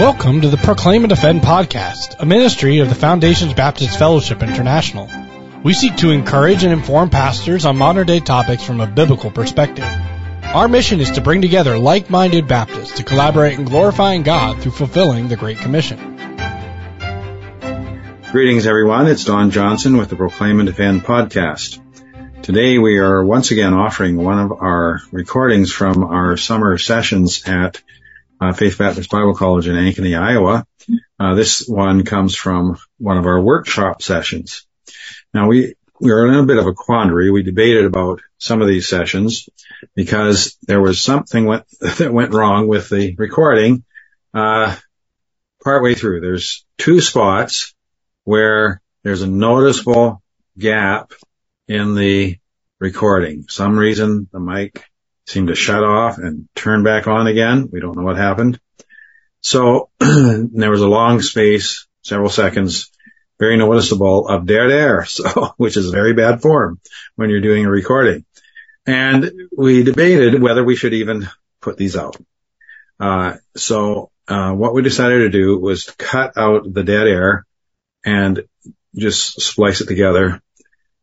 Welcome to the Proclaim and Defend podcast, a ministry of the Foundations Baptist Fellowship International. We seek to encourage and inform pastors on modern day topics from a biblical perspective. Our mission is to bring together like-minded Baptists to collaborate in glorifying God through fulfilling the Great Commission. Greetings everyone, it's Don Johnson with the Proclaim and Defend podcast. Today we are once again offering one of our recordings from our summer sessions at uh, Faith Baptist Bible College in Ankeny, Iowa. Uh, this one comes from one of our workshop sessions. Now we, we are in a bit of a quandary. We debated about some of these sessions because there was something went, that went wrong with the recording, uh, partway through. There's two spots where there's a noticeable gap in the recording. Some reason the mic seemed to shut off and turn back on again. We don't know what happened. So there was a long space, several seconds, very noticeable of dead air, so, which is very bad form when you're doing a recording. And we debated whether we should even put these out. Uh, so, uh, what we decided to do was cut out the dead air and just splice it together.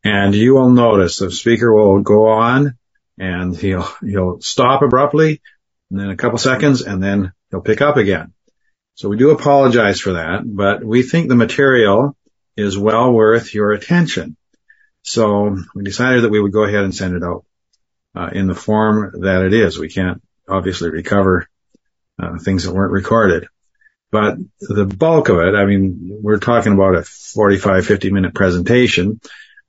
And you will notice the speaker will go on and he'll, he'll stop abruptly and then a couple seconds and then he'll pick up again. So we do apologize for that, but we think the material is well worth your attention. So we decided that we would go ahead and send it out uh, in the form that it is. We can't obviously recover uh, things that weren't recorded, but the bulk of it, I mean, we're talking about a 45, 50 minute presentation.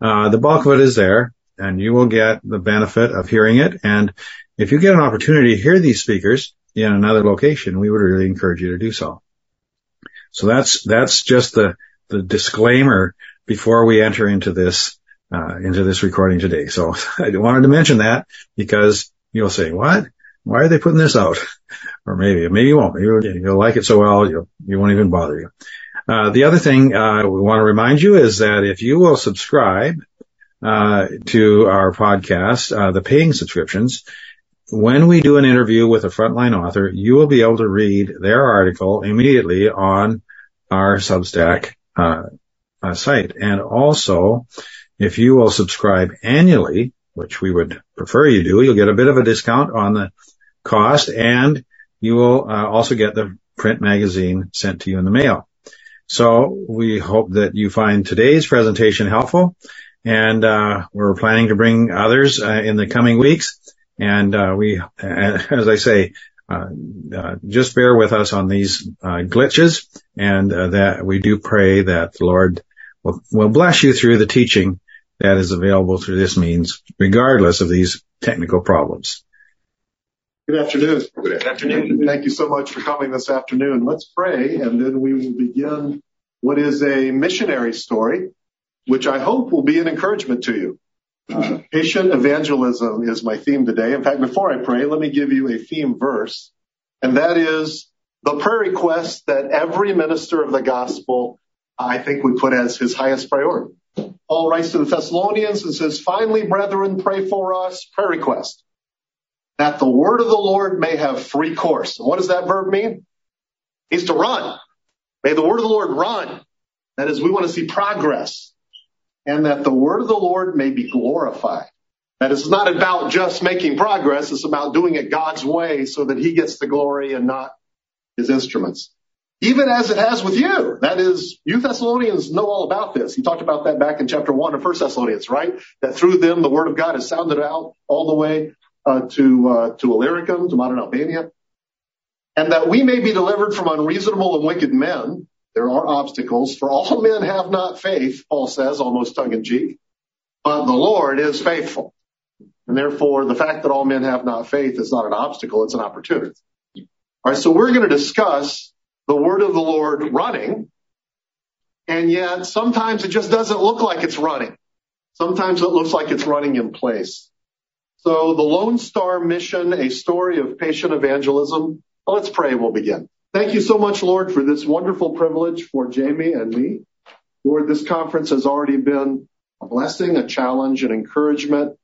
Uh, the bulk of it is there and you will get the benefit of hearing it. And if you get an opportunity to hear these speakers in another location, we would really encourage you to do so. So that's, that's just the, the disclaimer before we enter into this, uh, into this recording today. So I wanted to mention that because you'll say, what? Why are they putting this out? or maybe, maybe you won't. Maybe you'll like it so well, you'll, you won't even bother you. Uh, the other thing, uh, we want to remind you is that if you will subscribe to our podcast, uh, the paying subscriptions, when we do an interview with a frontline author, you will be able to read their article immediately on our Substack uh, uh, site. And also, if you will subscribe annually, which we would prefer you do, you'll get a bit of a discount on the cost, and you will uh, also get the print magazine sent to you in the mail. So we hope that you find today's presentation helpful and uh, we're planning to bring others uh, in the coming weeks. And uh, we, as I say, uh, uh, just bear with us on these uh, glitches, and that we do pray that the Lord will, will bless you through the teaching that is available through this means, regardless of these technical problems. Good afternoon. Good afternoon. Thank you so much for coming this afternoon. Let's pray, and then we will begin what is a missionary story which I hope will be an encouragement to you. Uh, patient evangelism is my theme today. In fact, before I pray, let me give you a theme verse, and that is the prayer request that every minister of the gospel, I think, would put as his highest priority. Paul writes to the Thessalonians and says, finally, brethren, pray for us, prayer request, that the word of the Lord may have free course. And what does that verb mean? It means to run. May the word of the Lord run. That is, we want to see progress and that the word of the Lord may be glorified. That it's not about just making progress. It's about doing it God's way so that he gets the glory and not his instruments. Even as it has with you. That is, you Thessalonians know all about this. He talked about that back in chapter one of First Thessalonians, right? That through them the word of God has sounded out all the way uh, to uh, to Illyricum, to modern Albania, and that we may be delivered from unreasonable and wicked men there are obstacles, for all men have not faith, Paul says, almost tongue in cheek, but the Lord is faithful. And therefore, the fact that all men have not faith is not an obstacle, it's an opportunity. All right, so we're going to discuss the word of the Lord running, and yet sometimes it just doesn't look like it's running. Sometimes it looks like it's running in place. So the Lone Star Mission, a story of patient evangelism. Let's pray and we'll begin. Thank you so much, Lord, for this wonderful privilege for Jamie and me. Lord, this conference has already been a blessing, a challenge, an encouragement,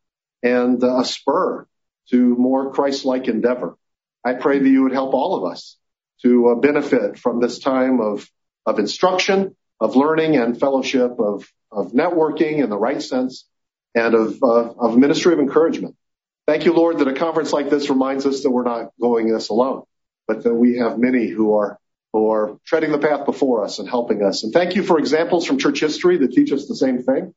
and a spur to more Christ-like endeavor. I pray that you would help all of us to uh, benefit from this time of, of instruction, of learning and fellowship, of, of networking in the right sense, and of, uh, of ministry of encouragement. Thank you, Lord, that a conference like this reminds us that we're not going this alone, but that we have many who are who are treading the path before us and helping us. And thank you for examples from church history that teach us the same thing.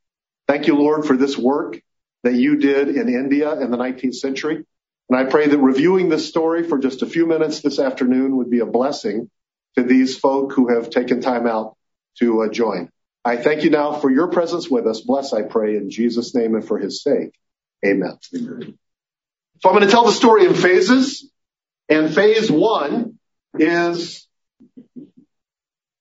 Thank you, Lord, for this work that you did in India in the 19th century. And I pray that reviewing this story for just a few minutes this afternoon would be a blessing to these folk who have taken time out to uh, join. I thank you now for your presence with us. Bless, I pray, in Jesus' name and for his sake. Amen. Amen. So I'm going to tell the story in phases. And phase one is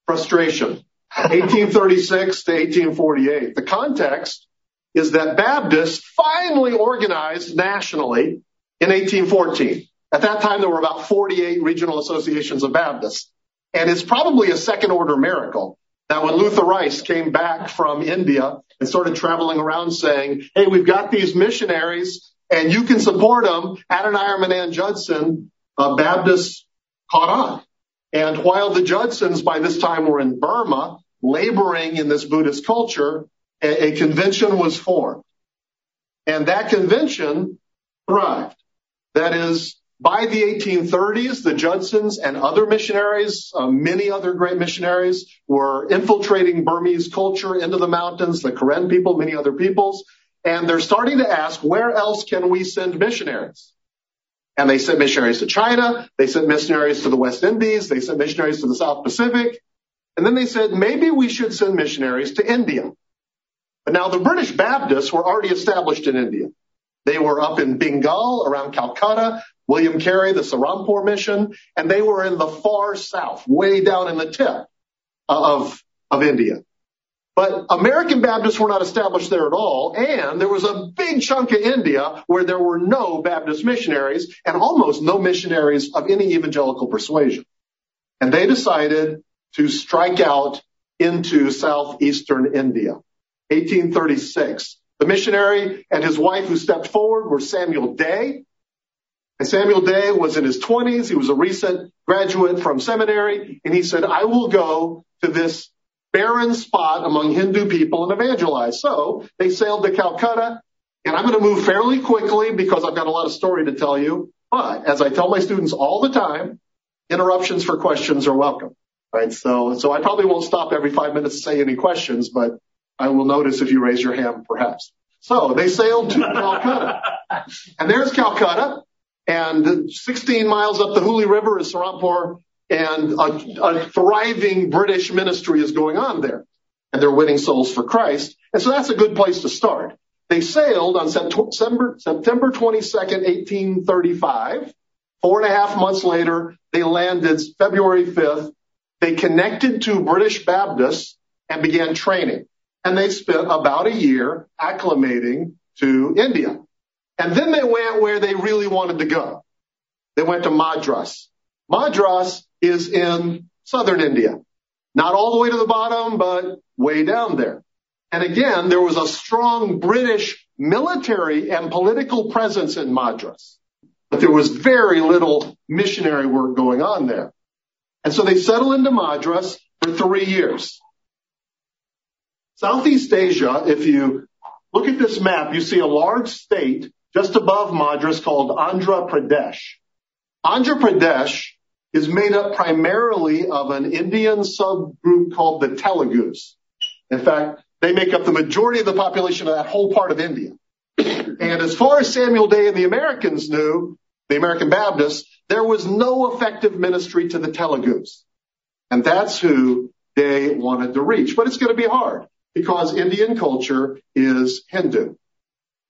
frustration. 1836 to 1848. The context is that Baptists finally organized nationally in 1814. At that time, there were about 48 regional associations of Baptists. And it's probably a second order miracle that when Luther Rice came back from India and started traveling around saying, Hey, we've got these missionaries and you can support them, Adoniram and Ann Judson, Baptists caught on. And while the Judsons by this time were in Burma, laboring in this Buddhist culture, a, a convention was formed. And that convention thrived. That is, by the 1830s, the Judsons and other missionaries, uh, many other great missionaries, were infiltrating Burmese culture into the mountains, the Karen people, many other peoples, and they're starting to ask, where else can we send missionaries? And they sent missionaries to China. They sent missionaries to the West Indies. They sent missionaries to the South Pacific. And then they said, maybe we should send missionaries to India. But now the British Baptists were already established in India. They were up in Bengal around Calcutta, William Carey, the Serampore mission, and they were in the far south, way down in the tip of, of India. But American Baptists were not established there at all. And there was a big chunk of India where there were no Baptist missionaries and almost no missionaries of any evangelical persuasion. And they decided to strike out into southeastern India. 1836. The missionary and his wife who stepped forward were Samuel Day. And Samuel Day was in his 20s. He was a recent graduate from seminary. And he said, I will go to this barren spot among Hindu people and evangelize. So they sailed to Calcutta. And I'm going to move fairly quickly because I've got a lot of story to tell you. But as I tell my students all the time, interruptions for questions are welcome. Right. So, so I probably won't stop every five minutes to say any questions, but I will notice if you raise your hand, perhaps. So they sailed to Calcutta. And there's Calcutta. And 16 miles up the Hooghly River is Serampore. And a, a thriving British ministry is going on there. And they're winning souls for Christ. And so that's a good place to start. They sailed on September, September 22nd, 1835. Four and a half months later, they landed February 5th. They connected to British Baptists and began training and they spent about a year acclimating to India. And then they went where they really wanted to go. They went to Madras. Madras is in southern India. Not all the way to the bottom, but way down there. And again, there was a strong British military and political presence in Madras. But there was very little missionary work going on there. And so they settled into Madras for three years. Southeast Asia, if you look at this map, you see a large state just above Madras called Andhra Pradesh. Andhra Pradesh is made up primarily of an Indian subgroup called the Telugus. In fact, they make up the majority of the population of that whole part of India. And as far as Samuel Day and the Americans knew, the American Baptists, there was no effective ministry to the Telugus. And that's who they wanted to reach. But it's going to be hard because Indian culture is Hindu.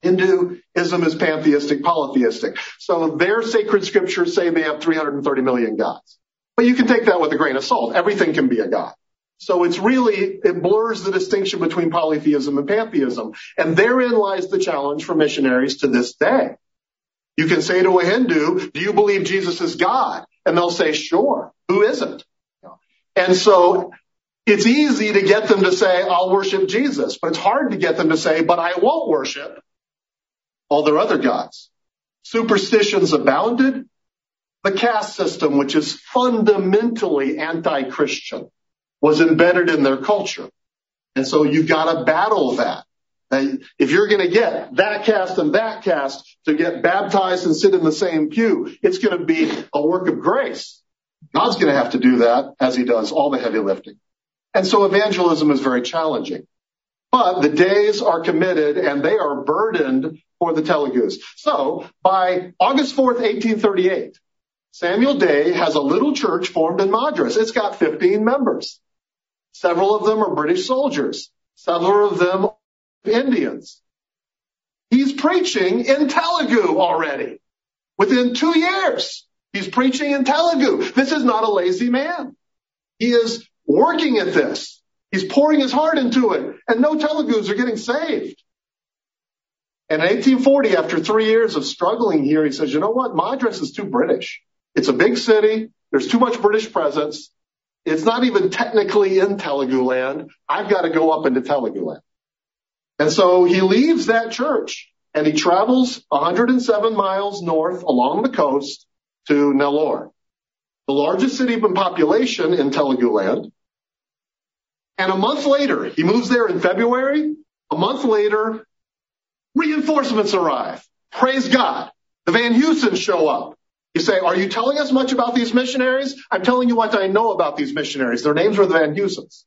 Hinduism is pantheistic, polytheistic. So their sacred scriptures say they have 330 million gods. But you can take that with a grain of salt. Everything can be a god. So it's really, it blurs the distinction between polytheism and pantheism. And therein lies the challenge for missionaries to this day. You can say to a Hindu, do you believe Jesus is God? And they'll say, sure. Who isn't? And so it's easy to get them to say, I'll worship Jesus, but it's hard to get them to say, but I won't worship all their other gods. Superstitions abounded, The caste system, which is fundamentally anti-Christian, was embedded in their culture. And so you've got to battle that. And if you're going to get that caste and that caste to get baptized and sit in the same pew, it's going to be a work of grace. God's going to have to do that as he does all the heavy lifting. And so evangelism is very challenging. But the days are committed and they are burdened for the Telugus. So by August 4th, 1838, Samuel Day has a little church formed in Madras. It's got 15 members. Several of them are British soldiers. Several of them Indians. He's preaching in Telugu already. Within two years, he's preaching in Telugu. This is not a lazy man. He is working at this. He's pouring his heart into it, and no Telugus are getting saved. And in 1840, after three years of struggling here, he says, you know what? Madras is too British. It's a big city. There's too much British presence. It's not even technically in Telugu land. I've got to go up into Telugu land. And so he leaves that church and he travels 107 miles north along the coast to Nellore, the largest city in population in Telugu land. And a month later, he moves there in February. A month later, reinforcements arrive. Praise God. The Van Huysens show up. You say, are you telling us much about these missionaries? I'm telling you what I know about these missionaries. Their names were the Van Huysens.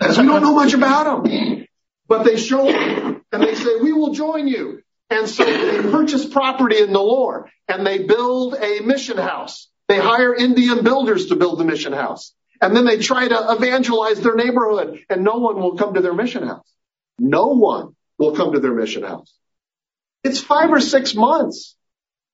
As we don't know much about them. But they show up and they say, we will join you. And so they purchase property in Nellore and they build a mission house. They hire Indian builders to build the mission house. And then they try to evangelize their neighborhood and no one will come to their mission house. No one will come to their mission house. It's five or six months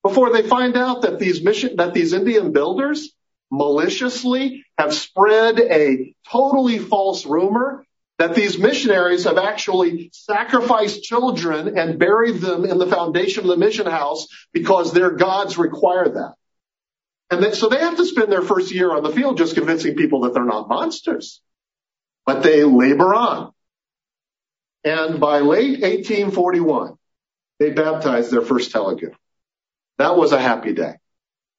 before they find out that these mission, that these Indian builders maliciously have spread a totally false rumor that these missionaries have actually sacrificed children and buried them in the foundation of the mission house because their gods require that. And so they have to spend their first year on the field just convincing people that they're not monsters. But they labor on. And by late 1841, they baptized their first Telugu. That was a happy day.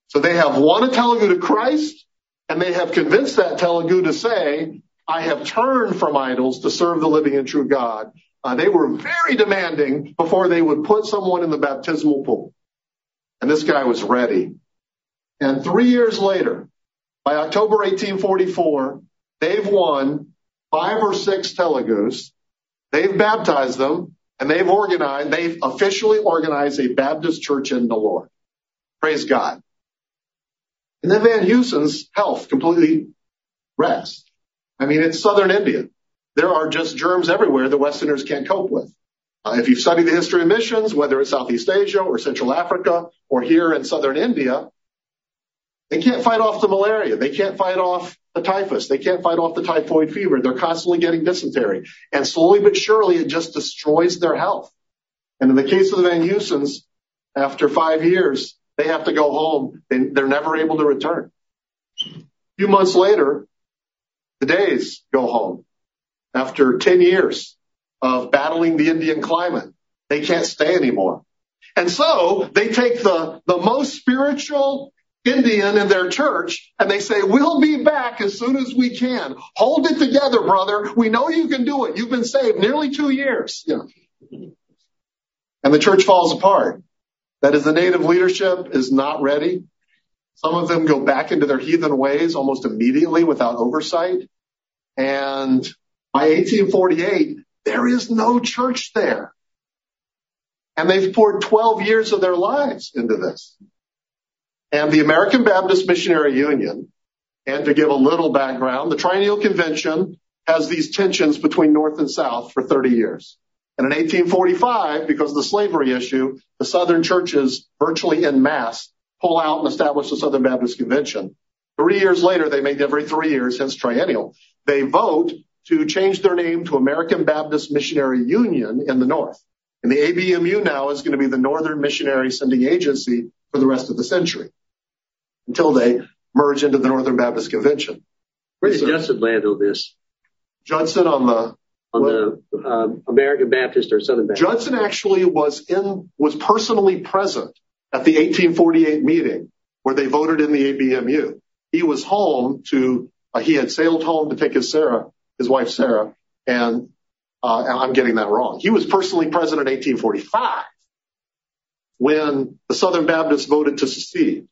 So they have won a Telugu to Christ, and they have convinced that Telugu to say, I have turned from idols to serve the living and true God. Uh, they were very demanding before they would put someone in the baptismal pool. And this guy was ready. And three years later, by October 1844, they've won five or six Telugus. They've baptized them and they've organized, they've officially organized a Baptist church in Nellore. Praise God. And then Van Huysens' health completely rests. I mean, it's southern India. There are just germs everywhere that Westerners can't cope with. Uh, if you study the history of missions, whether it's Southeast Asia or Central Africa or here in southern India, they can't fight off the malaria. They can't fight off the typhus. They can't fight off the typhoid fever. They're constantly getting dysentery. And slowly but surely, it just destroys their health. And in the case of the Van Huysens, after five years, they have to go home. They, they're never able to return. A few months later, the days go home. After 10 years of battling the Indian climate, they can't stay anymore. And so they take the, the most spiritual Indian in their church and they say, we'll be back as soon as we can. Hold it together, brother. We know you can do it. You've been saved nearly two years. And the church falls apart. That is the native leadership is not ready. Some of them go back into their heathen ways almost immediately without oversight. And by 1848, there is no church there. And they've poured 12 years of their lives into this. And the American Baptist Missionary Union, and to give a little background, the Triennial Convention has these tensions between North and South for 30 years. And in 1845, because of the slavery issue, the Southern churches virtually en masse pull out and establish the Southern Baptist Convention. Three years later, they make every three years, hence triennial, they vote to change their name to American Baptist Missionary Union in the North. And the ABMU now is going to be the Northern Missionary Sending Agency for the rest of the century until they merge into the Northern Baptist Convention. Where did Judson land on this? Judson on the on the um, American Baptist or Southern Baptist. Judson actually was in was personally present at the 1848 meeting where they voted in the ABMU. He was home to, uh, he had sailed home to take his Sarah, his wife Sarah, and, uh, I'm getting that wrong. He was personally present in 1845 when the Southern Baptists voted to secede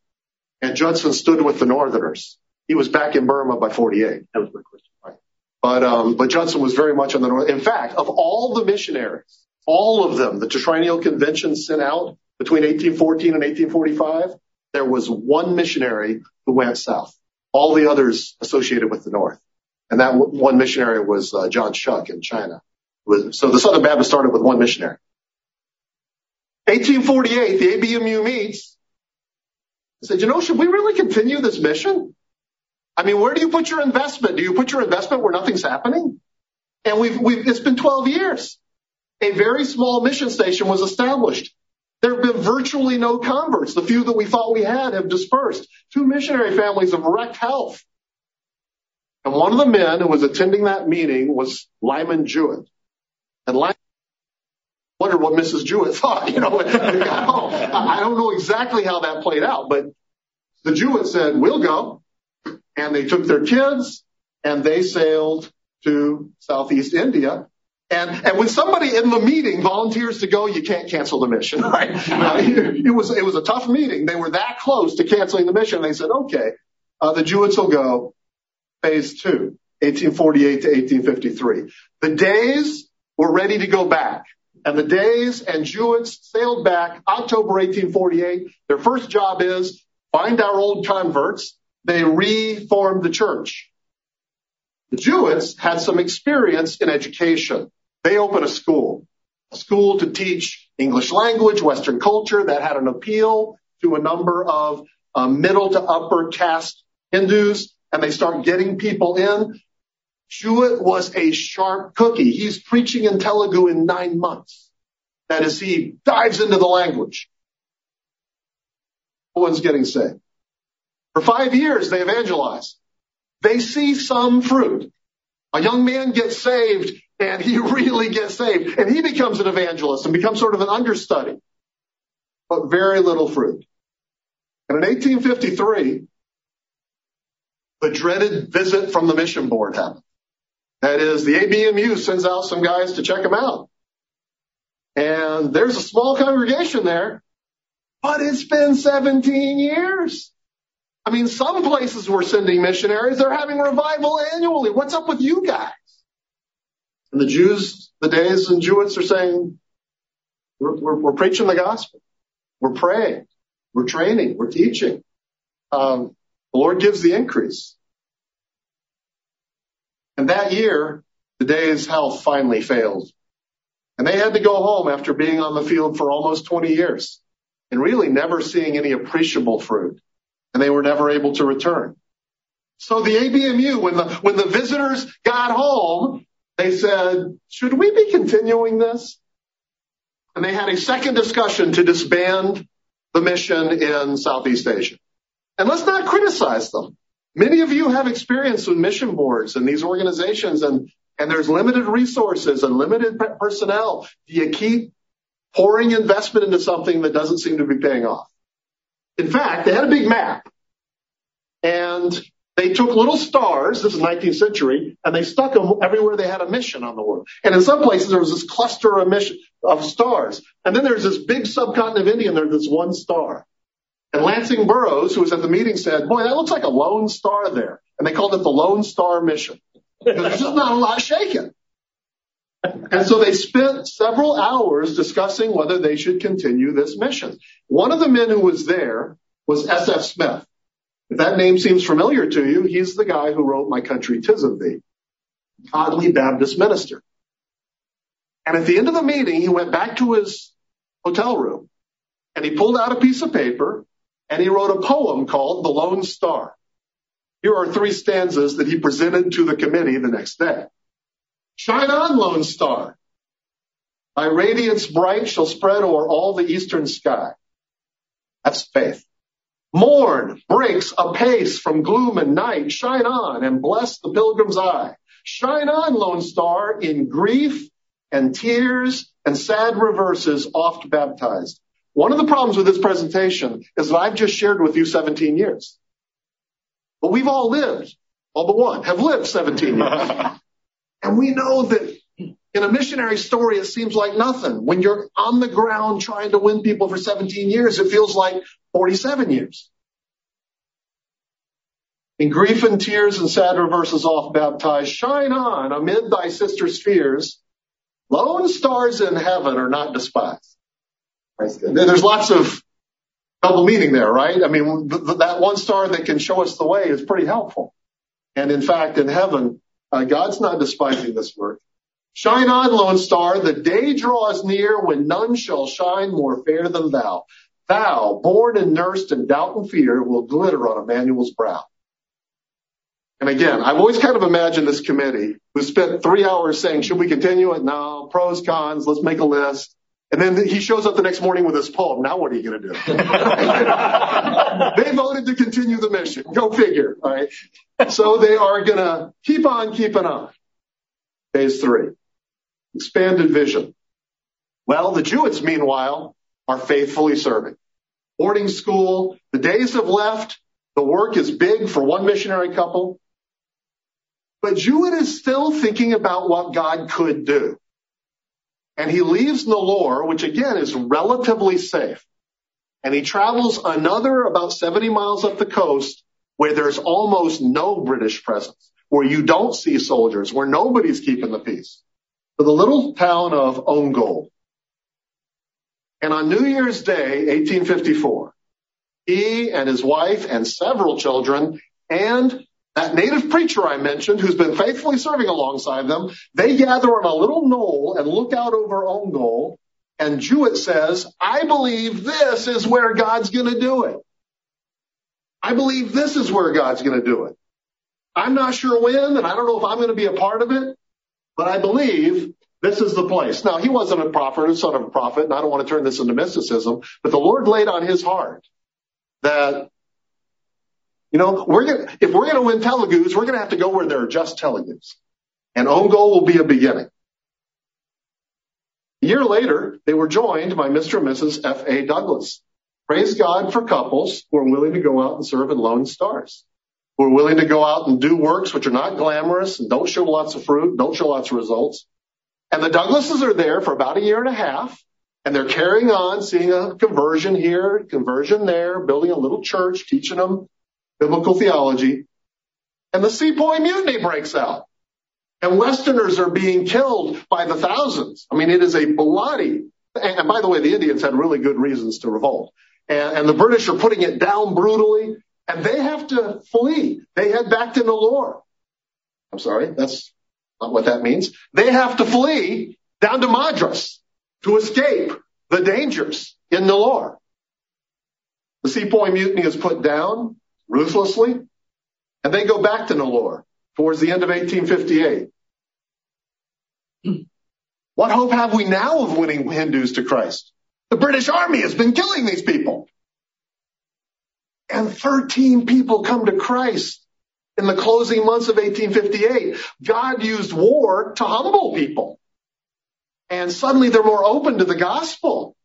and Judson stood with the Northerners. He was back in Burma by 48. That was my question. Right. But, um, but Judson was very much on the North. In fact, of all the missionaries, all of them, the Triennial Convention sent out between 1814 and 1845, there was one missionary who went south. All the others associated with the North. And that one missionary was uh, John Shuck in China. So the Southern Baptist started with one missionary. 1848, the ABMU meets. Said, you know, should we really continue this mission? I mean, where do you put your investment? Do you put your investment where nothing's happening? And we've, we've, it's been 12 years. A very small mission station was established. There have been virtually no converts. The few that we thought we had have dispersed. Two missionary families have wrecked health. And one of the men who was attending that meeting was Lyman Jewett. And Lyman wondered what Mrs. Jewett thought, you know. I don't know exactly how that played out, but the Jewett said, we'll go. And they took their kids and they sailed to Southeast India and, and when somebody in the meeting volunteers to go, you can't cancel the mission, right? It was, it was a tough meeting. They were that close to canceling the mission. They said, okay, uh, the Jewetts will go phase two, 1848 to 1853. The days were ready to go back. And the days and Jewetts sailed back October 1848. Their first job is find our old converts. They reformed the church. The Jewetts had some experience in education. They opened a school, a school to teach English language, Western culture that had an appeal to a number of uh, middle to upper caste Hindus, and they start getting people in. Jewett was a sharp cookie. He's preaching in Telugu in nine months. That is, he dives into the language. No one's getting saved. For five years, they evangelize. They see some fruit. A young man gets saved and he really gets saved and he becomes an evangelist and becomes sort of an understudy, but very little fruit. And in 1853, the dreaded visit from the mission board happened. That is, the ABMU sends out some guys to check them out. And there's a small congregation there, but it's been 17 years. I mean, some places we're sending missionaries. They're having revival annually. What's up with you guys? And the Jews, the Days and Jewetts are saying, we're, we're, we're, preaching the gospel. We're praying. We're training. We're teaching. Um, the Lord gives the increase. And that year, the Days' health finally failed. And they had to go home after being on the field for almost 20 years and really never seeing any appreciable fruit. And they were never able to return. So the ABMU, when the, when the visitors got home, they said, should we be continuing this? And they had a second discussion to disband the mission in Southeast Asia. And let's not criticize them. Many of you have experience with mission boards and these organizations and, and there's limited resources and limited personnel. Do you keep pouring investment into something that doesn't seem to be paying off? In fact, they had a big map and they took little stars, this is 19th century, and they stuck them everywhere they had a mission on the world. And in some places there was this cluster of mission of stars. And then there's this big subcontinent of India and there's this one star. And Lansing Burrows, who was at the meeting, said, boy, that looks like a lone star there. And they called it the Lone Star Mission. There's just not a lot shaking. And so they spent several hours discussing whether they should continue this mission. One of the men who was there was S.F. Smith. If that name seems familiar to you, he's the guy who wrote My Country Tis of Thee, godly Baptist minister. And at the end of the meeting, he went back to his hotel room and he pulled out a piece of paper and he wrote a poem called The Lone Star. Here are three stanzas that he presented to the committee the next day. Shine on, Lone Star. Thy radiance bright shall spread o'er all the eastern sky. That's faith. Morn breaks apace from gloom and night. Shine on and bless the pilgrim's eye. Shine on, lone star, in grief and tears and sad reverses oft baptized. One of the problems with this presentation is that I've just shared with you 17 years. But we've all lived, all but one, have lived 17 years. and we know that in a missionary story, it seems like nothing. When you're on the ground trying to win people for 17 years, it feels like 47 years. In grief and tears and sad reverses off baptized, shine on amid thy sister's fears. Lone stars in heaven are not despised. There's lots of double meaning there, right? I mean, that one star that can show us the way is pretty helpful. And in fact, in heaven, uh, God's not despising this work. Shine on, lone star, the day draws near when none shall shine more fair than thou. Thou, born and nursed in doubt and fear, will glitter on Emmanuel's brow. And again, I've always kind of imagined this committee who spent three hours saying, should we continue it? No, pros, cons, let's make a list. And then he shows up the next morning with his poem. Now what are you going to do? they voted to continue the mission. Go figure. All right. So they are going to keep on keeping on. Phase three. Expanded vision. Well, the Jewetts, meanwhile, are faithfully serving. Boarding school. The days have left. The work is big for one missionary couple. But Jewett is still thinking about what God could do. And he leaves Nellore, which again is relatively safe. And he travels another about 70 miles up the coast where there's almost no British presence, where you don't see soldiers, where nobody's keeping the peace. To the little town of Ongole. And on New Year's Day, 1854, he and his wife and several children and that native preacher I mentioned, who's been faithfully serving alongside them, they gather on a little knoll and look out over Ongole. And Jewett says, I believe this is where God's going to do it. I believe this is where God's going to do it. I'm not sure when, and I don't know if I'm going to be a part of it, but I believe this is the place. Now, he wasn't a prophet, a son of a prophet, and I don't want to turn this into mysticism, but the Lord laid on his heart that you know, we're gonna, if we're going to win Telugus, we're going to have to go where there are just Telugus. And Ongole will be a beginning. A year later, they were joined by Mr. and Mrs. F.A. Douglas. Praise God for couples who are willing to go out and serve in Lone Stars, who are willing to go out and do works which are not glamorous and don't show lots of fruit, don't show lots of results. And the Douglases are there for about a year and a half, and they're carrying on, seeing a conversion here, conversion there, building a little church, teaching them biblical theology, and the Sepoy Mutiny breaks out. And Westerners are being killed by the thousands. I mean, it is a bloody, and by the way, the Indians had really good reasons to revolt. And, and the British are putting it down brutally, and they have to flee. They head back to Nellore. I'm sorry, that's not what that means. They have to flee down to Madras to escape the dangers in Nellore. The Sepoy Mutiny is put down ruthlessly, and they go back to Nellore towards the end of 1858. What hope have we now of winning Hindus to Christ? The British Army has been killing these people. And 13 people come to Christ in the closing months of 1858. God used war to humble people. And suddenly they're more open to the gospel.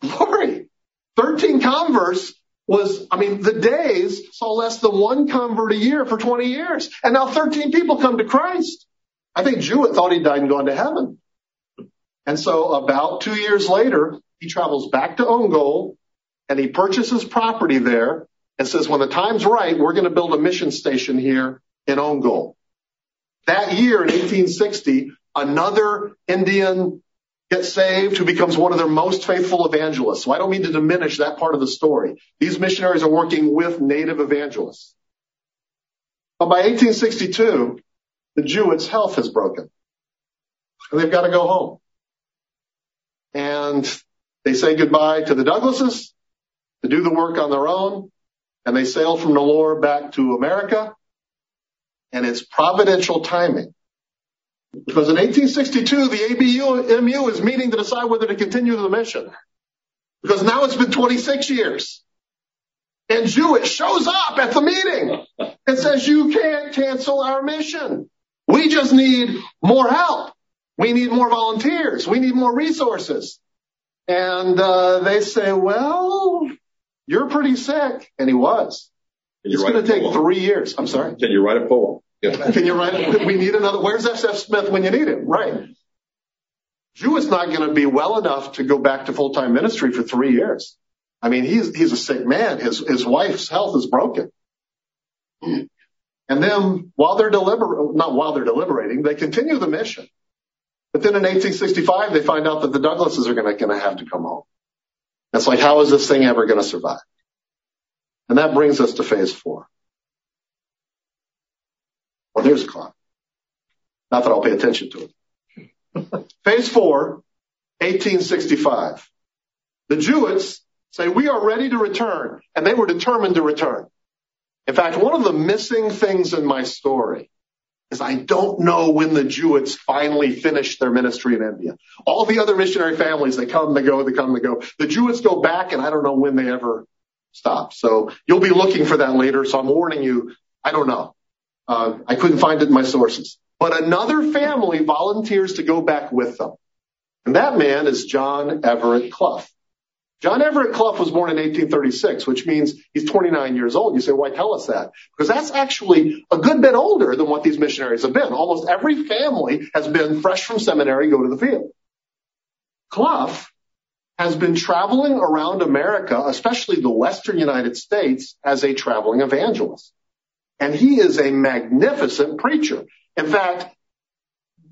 Glory. 13 converts was, I mean, the days saw less than one convert a year for 20 years. And now 13 people come to Christ. I think Jewett thought he'd died and gone to heaven. And so about two years later, he travels back to Ongole and he purchases property there and says, when the time's right, we're going to build a mission station here in Ongole. That year in 1860, another Indian gets saved, who becomes one of their most faithful evangelists. So I don't mean to diminish that part of the story. These missionaries are working with native evangelists. But by 1862, the Jewetts' health has broken. And they've got to go home. And they say goodbye to the Douglases to do the work on their own. And they sail from Nellore back to America. And it's providential timing because in 1862, the ABMU is meeting to decide whether to continue the mission. Because now it's been 26 years. And Jewett shows up at the meeting and says, you can't cancel our mission. We just need more help. We need more volunteers. We need more resources. And uh, they say, well, you're pretty sick. And he was. It's going to take three years. I'm sorry. Can you write a poem? Yeah. Can you write it? We need another. Where's S.F. Smith when you need him? Right. Jew is not going to be well enough to go back to full time ministry for three years. I mean, he's he's a sick man. His his wife's health is broken. And then while they're deliber not while they're deliberating, they continue the mission. But then in 1865, they find out that the Douglases are going to have to come home. It's like, how is this thing ever going to survive? And that brings us to phase four. Well, there's a clock. Not that I'll pay attention to it. phase four, 1865. The Jewetts say, we are ready to return. And they were determined to return. In fact, one of the missing things in my story is I don't know when the Jewetts finally finished their ministry in India. All the other missionary families, they come, they go, they come, they go. The Jewetts go back and I don't know when they ever stop. So you'll be looking for that later. So I'm warning you. I don't know. Uh, I couldn't find it in my sources. But another family volunteers to go back with them. And that man is John Everett Clough. John Everett Clough was born in 1836, which means he's 29 years old. You say, why tell us that? Because that's actually a good bit older than what these missionaries have been. Almost every family has been fresh from seminary, go to the field. Clough has been traveling around America, especially the Western United States, as a traveling evangelist. And he is a magnificent preacher. In fact,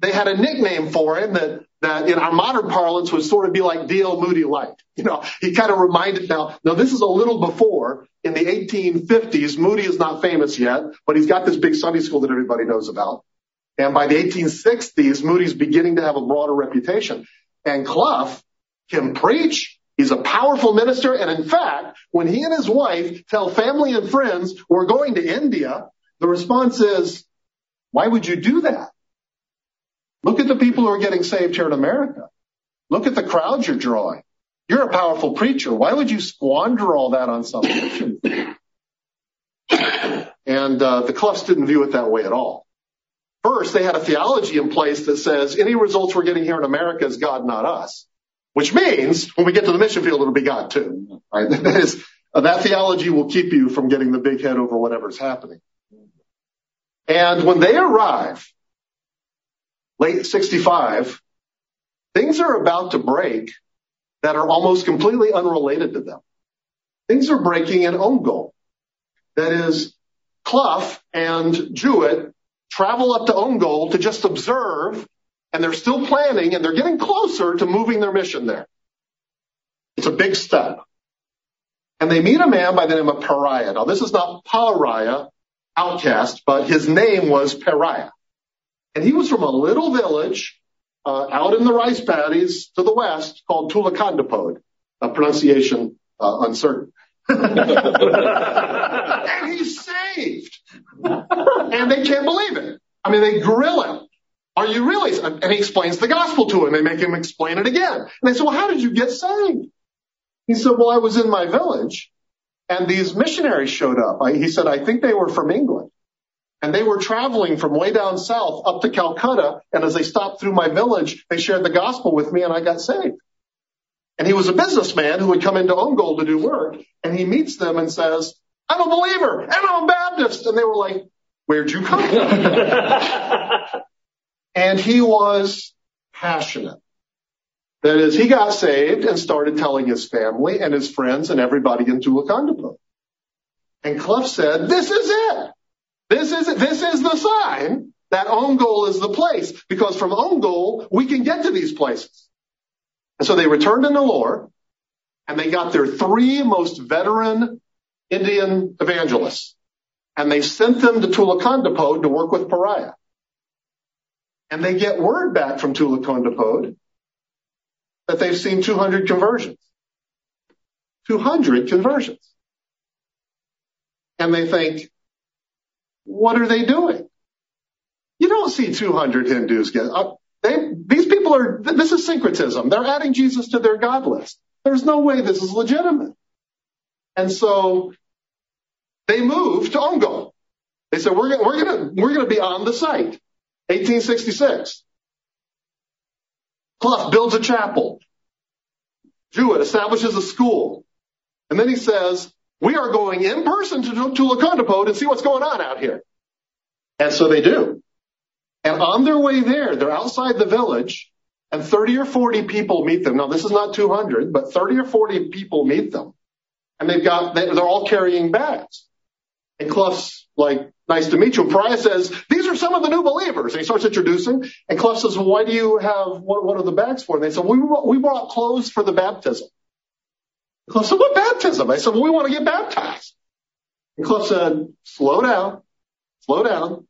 they had a nickname for him that that in our modern parlance would sort of be like D.L. Moody light. You know, he kind of reminded now, now this is a little before in the 1850s. Moody is not famous yet, but he's got this big Sunday school that everybody knows about. And by the 1860s, Moody's beginning to have a broader reputation. And Clough can preach. He's a powerful minister. And in fact, when he and his wife tell family and friends we're going to India, the response is, why would you do that? Look at the people who are getting saved here in America. Look at the crowds you're drawing. You're a powerful preacher. Why would you squander all that on some mission? and uh, the Cloughs didn't view it that way at all. First, they had a theology in place that says any results we're getting here in America is God, not us. Which means when we get to the mission field, it'll be God too. Right? That is, uh, that theology will keep you from getting the big head over whatever's happening. And when they arrive, late 65, things are about to break that are almost completely unrelated to them. Things are breaking in Ongole. That is, Clough and Jewett travel up to Ongole to just observe, and they're still planning, and they're getting closer to moving their mission there. It's a big step. And they meet a man by the name of Pariah. Now, this is not Pariah, outcast, but his name was Pariah. And he was from a little village uh, out in the rice paddies to the west called Tulakandapod, a pronunciation uh, uncertain. and he's saved. and they can't believe it. I mean, they grill him. Are you really? And he explains the gospel to him. They make him explain it again. And they say, well, how did you get saved? He said, well, I was in my village and these missionaries showed up. I, he said, I think they were from England. And they were traveling from way down south up to Calcutta. And as they stopped through my village, they shared the gospel with me and I got saved. And he was a businessman who had come into Ongole to do work. And he meets them and says, I'm a believer and I'm a Baptist. And they were like, where'd you come from? and he was passionate. That is, he got saved and started telling his family and his friends and everybody in Tulakandapo. And Clough said, this is it. This is, this is the sign that Ongole is the place because from Ongole we can get to these places. And so they returned to Nellore and they got their three most veteran Indian evangelists and they sent them to Tulakandapod to work with Pariah. And they get word back from Tulakandapod that they've seen 200 conversions. 200 conversions. And they think, what are they doing? You don't see 200 Hindus get up. Uh, they, these people are, this is syncretism. They're adding Jesus to their God list. There's no way this is legitimate. And so they moved to Ongole. They said, we're, we're to, we're going to be on the site. 1866. Clough builds a chapel. Jewett establishes a school. And then he says, we are going in person to, to Lakondapode and see what's going on out here. And so they do. And on their way there, they're outside the village and 30 or 40 people meet them. Now, this is not 200, but 30 or 40 people meet them. And they've got, they're all carrying bags. And Clough's like, nice to meet you. And Periah says, these are some of the new believers. And he starts introducing. And Clough says, well, why do you have, what, what are the bags for? And they said, we, we brought clothes for the baptism. And Clough said, what baptism? I said, well, we want to get baptized. And Clough said, slow down, slow down.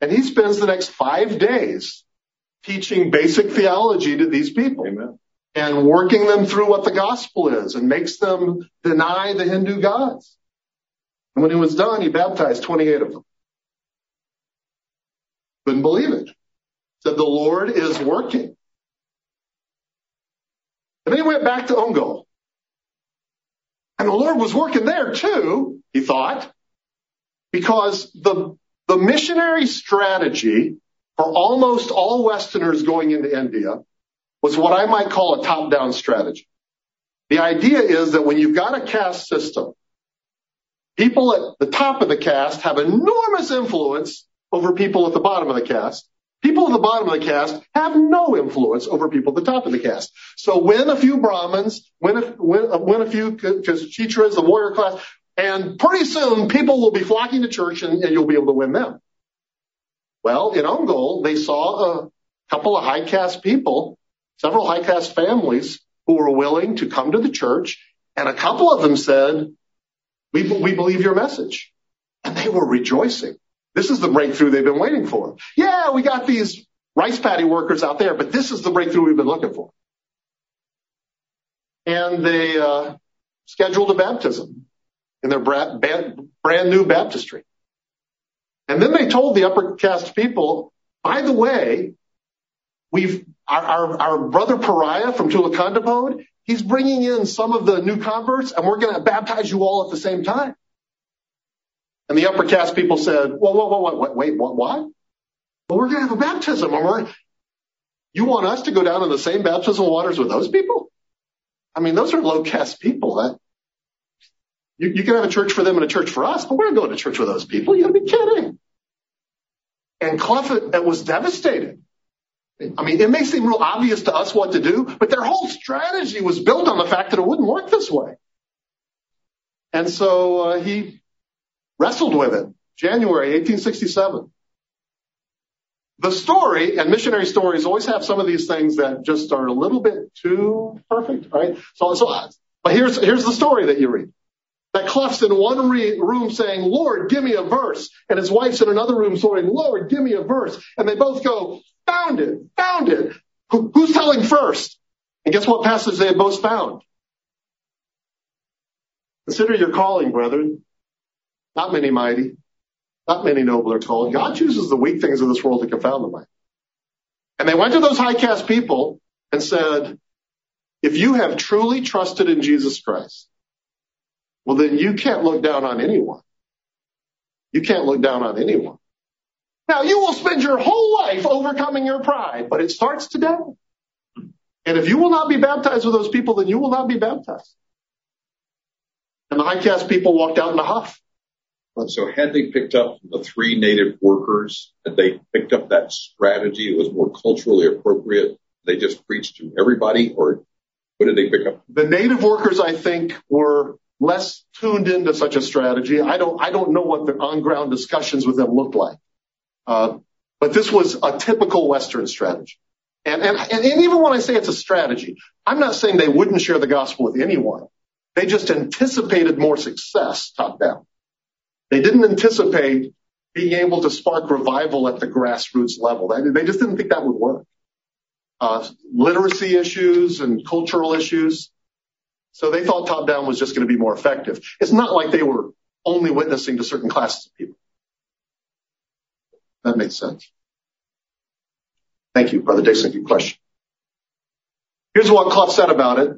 And he spends the next five days teaching basic theology to these people. Amen. And working them through what the gospel is and makes them deny the Hindu gods. And when he was done, he baptized 28 of them. Couldn't believe it. Said the Lord is working. And then he went back to Ongole. And the Lord was working there too, he thought, because the, the missionary strategy for almost all Westerners going into India was what I might call a top-down strategy. The idea is that when you've got a caste system, people at the top of the caste have enormous influence over people at the bottom of the caste. People at the bottom of the caste have no influence over people at the top of the caste. So win a few Brahmins, win a, win, uh, win a few the warrior class, and pretty soon people will be flocking to church and, and you'll be able to win them. Well, in Ongole, they saw a couple of high caste people, several high caste families who were willing to come to the church, and a couple of them said, we, we believe your message. And they were rejoicing. This is the breakthrough they've been waiting for. Yeah, we got these rice paddy workers out there, but this is the breakthrough we've been looking for. And they uh, scheduled a baptism in their brand, brand new baptistry. And then they told the upper caste people, by the way, we've our, our, our brother Periah from Tulakandapode He's bringing in some of the new converts and we're going to baptize you all at the same time. And the upper caste people said, whoa, whoa, whoa, whoa wait, wait, what, what? Well, we're going to have a baptism and we're, you want us to go down in the same baptismal waters with those people? I mean, those are low caste people. That you, you can have a church for them and a church for us, but we're not going to church with those people. You gotta be kidding. And Clufford was devastated. I mean, it may seem real obvious to us what to do, but their whole strategy was built on the fact that it wouldn't work this way. And so uh, he wrestled with it. January 1867. The story and missionary stories always have some of these things that just are a little bit too perfect, right? So, so but here's here's the story that you read. That Clough's in one re- room saying, "Lord, give me a verse," and his wife's in another room saying, "Lord, give me a verse," and they both go, Found it. Found it. Who, who's telling first? And guess what passage they have both found? Consider your calling, brethren. Not many mighty. Not many noble are called. God chooses the weak things of this world to confound the mighty. And they went to those high caste people and said, if you have truly trusted in Jesus Christ, well, then you can't look down on anyone. You can't look down on anyone. Now you will spend your whole life overcoming your pride, but it starts today. And if you will not be baptized with those people, then you will not be baptized. And the high caste people walked out in a huff. So had they picked up the three native workers, had they picked up that strategy, it was more culturally appropriate, they just preached to everybody, or what did they pick up? The native workers, I think, were less tuned into such a strategy. I don't, I don't know what the on-ground discussions with them looked like. Uh, but this was a typical Western strategy. And, even when I say it's a strategy, I'm not saying they wouldn't share the gospel with anyone. They just anticipated more success top down. They didn't anticipate being able to spark revival at the grassroots level. They just didn't think that would work. Uh, literacy issues and cultural issues. So they thought top down was just going to be more effective. It's not like they were only witnessing to certain classes of people. That makes sense. Thank you, Brother Dixon. Good question. Here's what Cluff said about it.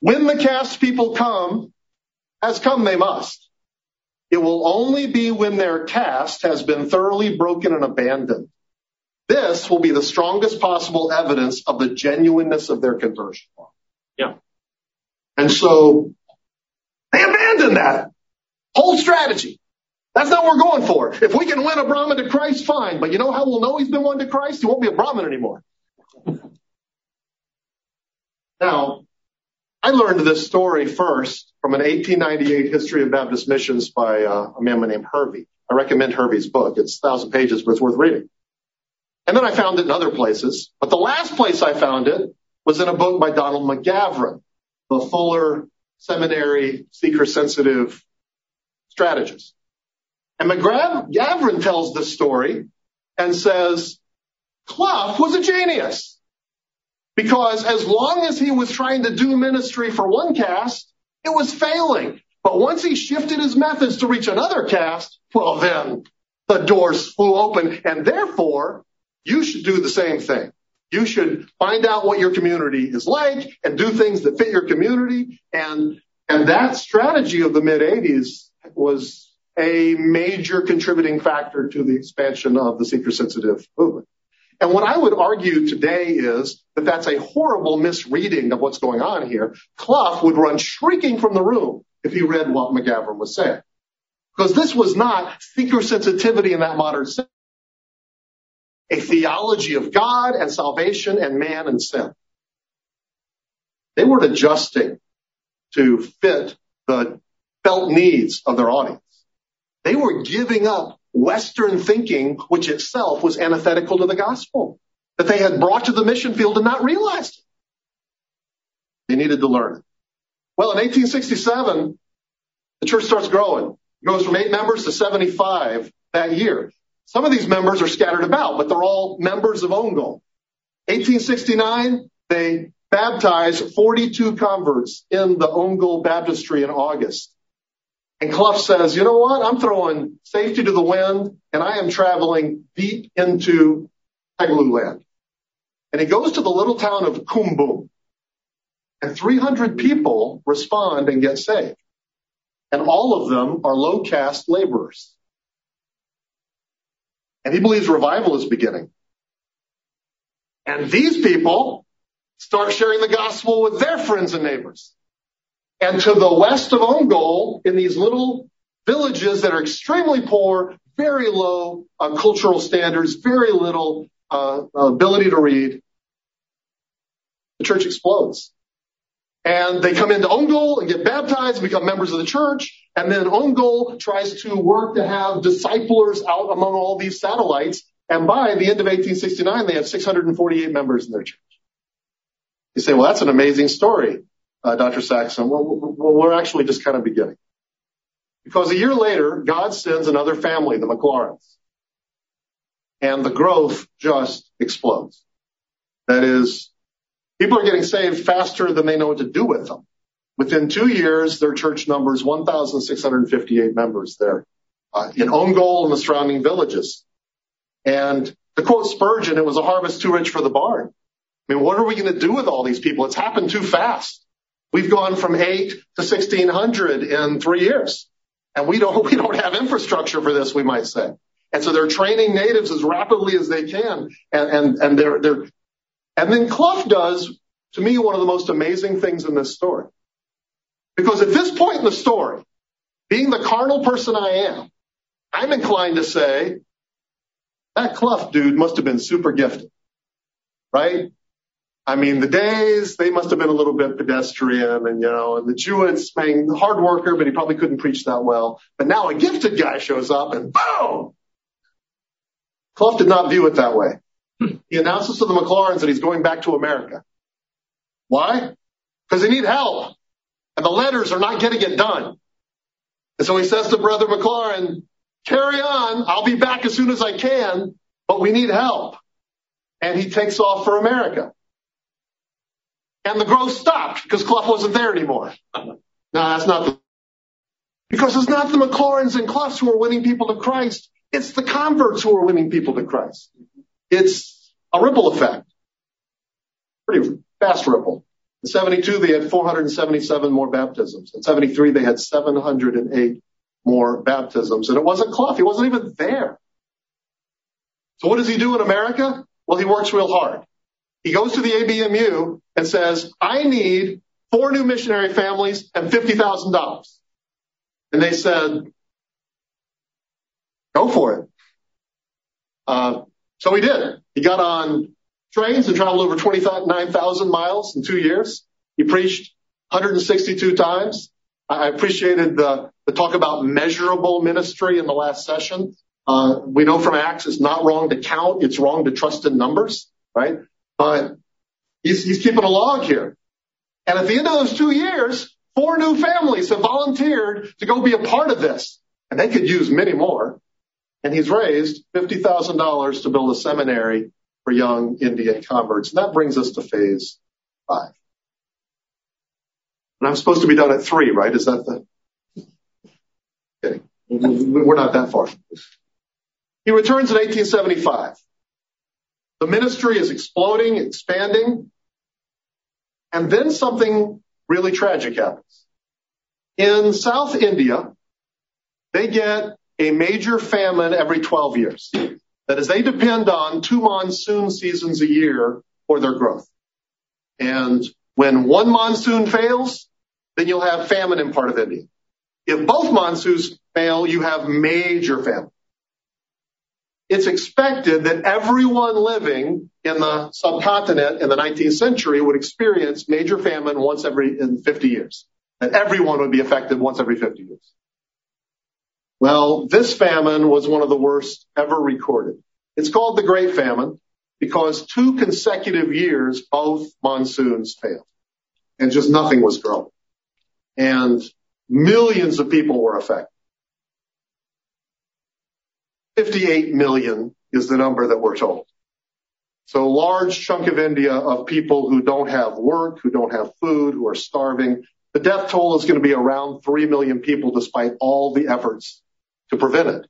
When the caste people come, as come they must. It will only be when their caste has been thoroughly broken and abandoned. This will be the strongest possible evidence of the genuineness of their conversion. Yeah. And so they abandoned that whole strategy. That's not what we're going for. If we can win a Brahmin to Christ, fine. But you know how we'll know he's been won to Christ? He won't be a Brahmin anymore. Now, I learned this story first from an 1898 History of Baptist Missions by uh, a man named Hervey. I recommend Hervey's book. It's a thousand pages, but it's worth reading. And then I found it in other places. But the last place I found it was in a book by Donald McGavran, the Fuller Seminary seeker sensitive strategist. And McGavran tells this story and says, Clough was a genius. Because as long as he was trying to do ministry for one caste, it was failing. But once he shifted his methods to reach another caste, well, then the doors flew open. And therefore, you should do the same thing. You should find out what your community is like and do things that fit your community. And, and that strategy of the mid 80s was a major contributing factor to the expansion of the seeker sensitive movement. And what I would argue today is that that's a horrible misreading of what's going on here. Clough would run shrieking from the room if he read what McGavran was saying. Because this was not seeker sensitivity in that modern sense. A theology of God and salvation and man and sin. They weren't adjusting to fit the felt needs of their audience. They were giving up Western thinking, which itself was antithetical to the gospel, that they had brought to the mission field and not realized. They needed to learn. Well, in 1867, the church starts growing. It goes from eight members to 75 that year. Some of these members are scattered about, but they're all members of Ongole. 1869, they baptize 42 converts in the Ongole baptistry in August. And Clough says, you know what? I'm throwing safety to the wind and I am traveling deep into Telugu land. And he goes to the little town of Cumbum and 300 people respond and get saved. And all of them are low caste laborers. And he believes revival is beginning. And these people start sharing the gospel with their friends and neighbors. And to the west of Ongole, in these little villages that are extremely poor, very low uh, cultural standards, very little uh, ability to read, the church explodes. And they come into Ongole and get baptized, become members of the church. And then Ongole tries to work to have disciplers out among all these satellites. And by the end of 1869, they have 648 members in their church. You say, well, that's an amazing story Dr. Saxon? Well, we're actually just kind of beginning. Because a year later, God sends another family, the McLaurins. And the growth just explodes. That is, people are getting saved faster than they know what to do with them. Within two years, their church numbers 1,658 members there uh, in Ongole and the surrounding villages. And to quote Spurgeon, it was a harvest too rich for the barn. I mean, what are we going to do with all these people? It's happened too fast. We've gone from eight to 1600 in three years. And we don't, have infrastructure for this, we might say. And so they're training natives as rapidly as they can. And, and, and they're, they're, and then Clough does, to me, one of the most amazing things in this story. Because at this point in the story, being the carnal person I am, I'm inclined to say that Clough dude must have been super gifted, right? I mean, the days, they must have been a little bit pedestrian and, you know, and the Jewetts, being hard worker, but he probably couldn't preach that well. But now a gifted guy shows up and boom! Clough did not view it that way. He announces to the McLaurins that he's going back to America. Why? Because they need help. And the letters are not getting it done. And so he says to Brother McLaurin, carry on. I'll be back as soon as I can, but we need help. And he takes off for America and the growth stopped because Clough wasn't there anymore. No, that's not the, because it's not the McLaurins and Cloughs who are winning people to Christ. It's the converts who are winning people to Christ. It's a ripple effect. Pretty fast ripple. In 72, they had 477 more baptisms. In 73, they had 708 more baptisms. And it wasn't Clough. He wasn't even there. So what does he do in America? Well, he works real hard. He goes to the ABMU and says, I need four new missionary families, and $50,000. And they said, go for it. Uh, so he did. He got on trains and traveled over 29,000 miles in two years. He preached 162 times. I appreciated the, the talk about measurable ministry in the last session. Uh, we know from Acts it's not wrong to count. It's wrong to trust in numbers, right? But he's, he's keeping a log here. And at the end of those two years, four new families have volunteered to go be a part of this. And they could use many more. And he's raised $50,000 to build a seminary for young Indian converts. And that brings us to phase five. And I'm supposed to be done at three, right? Is that the? Okay. We're not that far. He returns in 1875. The ministry is exploding, expanding. And then something really tragic happens. In South India, they get a major famine every 12 years. That is, they depend on two monsoon seasons a year for their growth. And when one monsoon fails, then you'll have famine in part of India. If both monsoons fail, you have major famine. It's expected that everyone living in the subcontinent in the 19th century would experience major famine once every in 50 years. That everyone would be affected once every 50 years. Well, this famine was one of the worst ever recorded. It's called the Great Famine because two consecutive years both monsoons failed and just nothing was growing and millions of people were affected. 58 million is the number that we're told. So a large chunk of India of people who don't have work, who don't have food, who are starving. The death toll is going to be around 3 million people despite all the efforts to prevent it.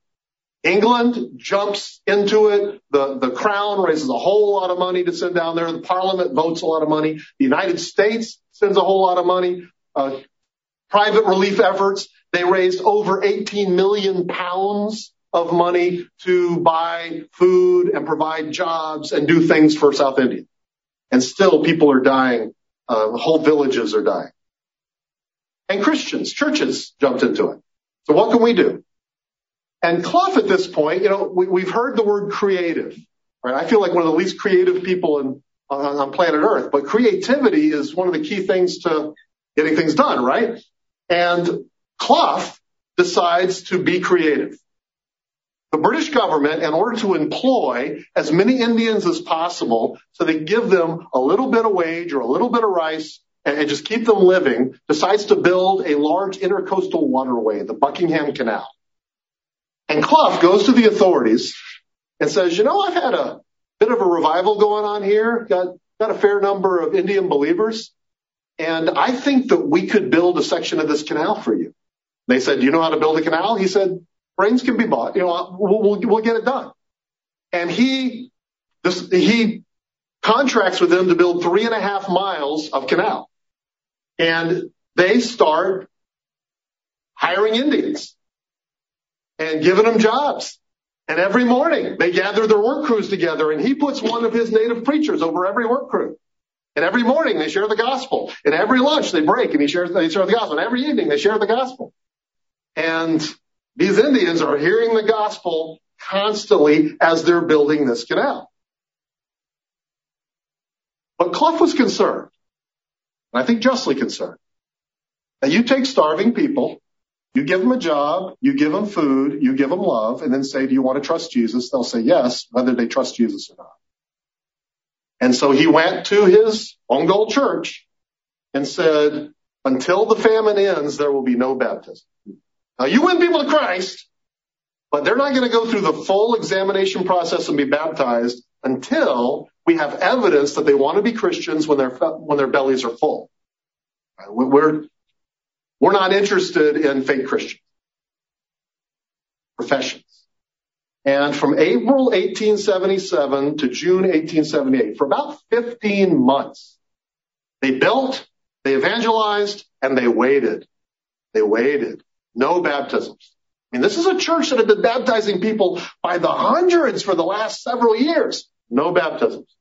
England jumps into it. The, the crown raises a whole lot of money to send down there. The parliament votes a lot of money. The United States sends a whole lot of money. Uh, private relief efforts. They raised over 18 million pounds of money to buy food and provide jobs and do things for South India. And still people are dying. Uh, whole villages are dying. And Christians, churches jumped into it. So what can we do? And Clough at this point, you know, we, have heard the word creative, right? I feel like one of the least creative people in, on, on planet Earth, but creativity is one of the key things to getting things done, right? And Clough decides to be creative. The British government, in order to employ as many Indians as possible, so they give them a little bit of wage or a little bit of rice and, and just keep them living, decides to build a large intercoastal waterway, the Buckingham Canal. And Clough goes to the authorities and says, you know, I've had a bit of a revival going on here, got, got a fair number of Indian believers. And I think that we could build a section of this canal for you. They said, do you know how to build a canal? He said, brains can be bought. You know, we'll, we'll, we'll get it done. And he, this, he contracts with them to build three and a half miles of canal. And they start hiring Indians and giving them jobs. And every morning they gather their work crews together and he puts one of his native preachers over every work crew. And every morning they share the gospel. And every lunch they break and he shares, they share the gospel. And every evening they share the gospel. And these Indians are hearing the gospel constantly as they're building this canal. But Clough was concerned, and I think justly concerned, that you take starving people, you give them a job, you give them food, you give them love, and then say, do you want to trust Jesus? They'll say yes, whether they trust Jesus or not. And so he went to his own Ongole church and said, until the famine ends, there will be no baptism. Now you win people to Christ, but they're not going to go through the full examination process and be baptized until we have evidence that they want to be Christians when their when their bellies are full. We're we're not interested in fake Christians professions. And from April 1877 to June 1878, for about 15 months, they built, they evangelized, and they waited. They waited. No baptisms. I mean, this is a church that had been baptizing people by the hundreds for the last several years. No baptisms.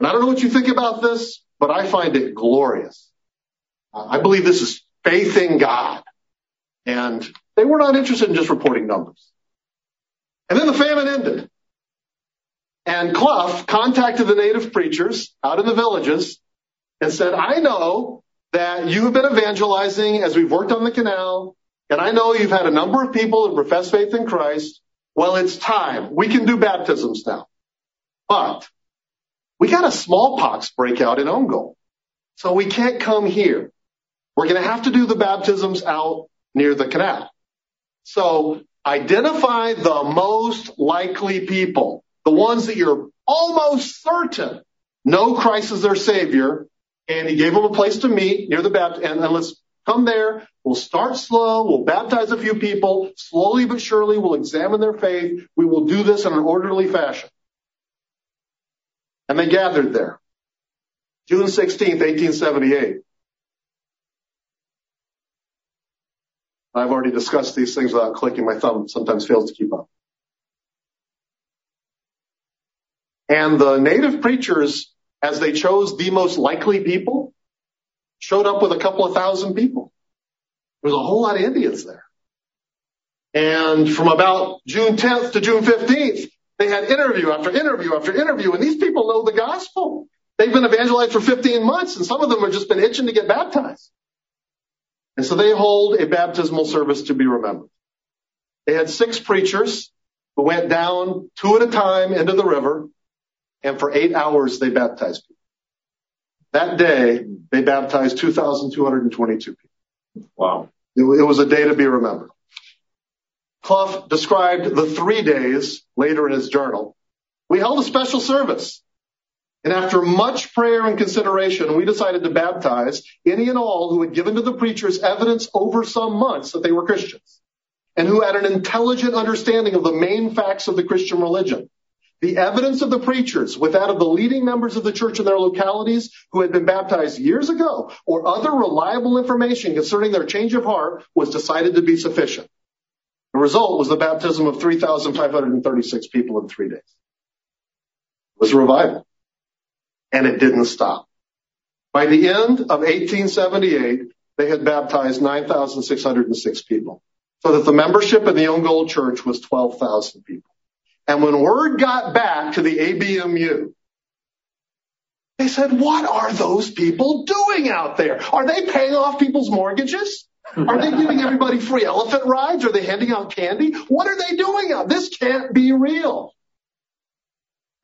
And I don't know what you think about this, but I find it glorious. I believe this is faith in God. And they were not interested in just reporting numbers. And then the famine ended. And Clough contacted the native preachers out in the villages and said, I know that you have been evangelizing as we've worked on the canal, and I know you've had a number of people who profess faith in Christ. Well, it's time. We can do baptisms now. But we got a smallpox breakout in Ongole. So we can't come here. We're going to have to do the baptisms out near the canal. So identify the most likely people, the ones that you're almost certain know Christ as their savior. And he gave them a place to meet near the baptism. And, and let's come there. We'll start slow. We'll baptize a few people. Slowly but surely, we'll examine their faith. We will do this in an orderly fashion. And they gathered there. June 16th, 1878. I've already discussed these things without clicking. My thumb sometimes fails to keep up. And the native preachers, as they chose the most likely people, showed up with a couple of thousand people. There was a whole lot of Indians there. And from about June 10th to June 15th, they had interview after interview after interview, and these people know the gospel. They've been evangelized for 15 months, and some of them have just been itching to get baptized. And so they hold a baptismal service to be remembered. They had six preachers who went down two at a time into the river, and for eight hours they baptized people. That day, they baptized 2,222 people. Wow. It, it was a day to be remembered. Clough described the three days later in his journal. We held a special service. And after much prayer and consideration, we decided to baptize any and all who had given to the preachers evidence over some months that they were Christians and who had an intelligent understanding of the main facts of the Christian religion. The evidence of the preachers with that of the leading members of the church in their localities who had been baptized years ago or other reliable information concerning their change of heart was decided to be sufficient. The result was the baptism of 3,536 people in three days. It was a revival. And it didn't stop. By the end of 1878, they had baptized 9,606 people. So that the membership in the Gold Church was 12,000 people. And when word got back to the ABMU, they said, what are those people doing out there? Are they paying off people's mortgages? Are they giving everybody free elephant rides? Are they handing out candy? What are they doing out? This can't be real.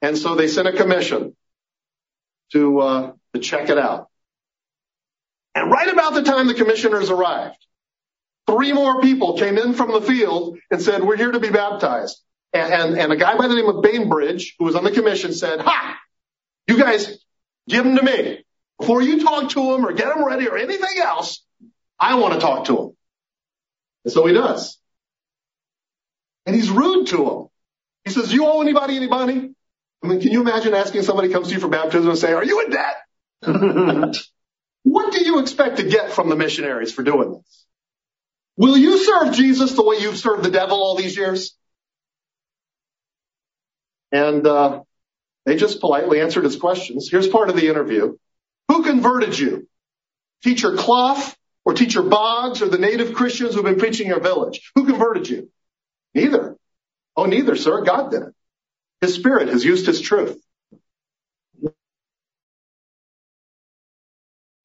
And so they sent a commission to, uh, to check it out. And right about the time the commissioners arrived, three more people came in from the field and said, we're here to be baptized. And, a guy by the name of Bainbridge, who was on the commission, said, ha, you guys give them to me. Before you talk to them or get them ready or anything else, I want to talk to him. And so he does. And he's rude to him. He says, you owe anybody any money? I mean, can you imagine asking somebody comes to you for baptism and say, are you in debt? what do you expect to get from the missionaries for doing this? Will you serve Jesus the way you've served the devil all these years? And uh, they just politely answered his questions. Here's part of the interview. Who converted you? Teacher Clough or Teacher Boggs or the native Christians who've been preaching your village? Who converted you? Neither. Oh, neither, sir. God did it. His Spirit has used His truth.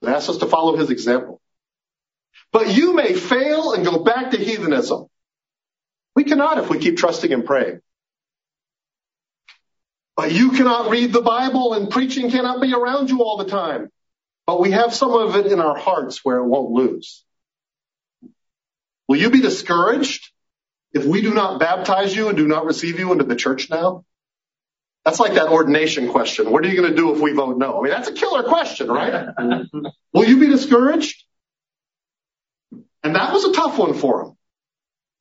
He asks us to follow His example. But you may fail and go back to heathenism. We cannot if we keep trusting and praying. But you cannot read the Bible and preaching cannot be around you all the time. But we have some of it in our hearts where it won't lose. Will you be discouraged if we do not baptize you and do not receive you into the church now? That's like that ordination question. What are you going to do if we vote no? I mean, that's a killer question, right? Mm-hmm. Will you be discouraged? And that was a tough one for them.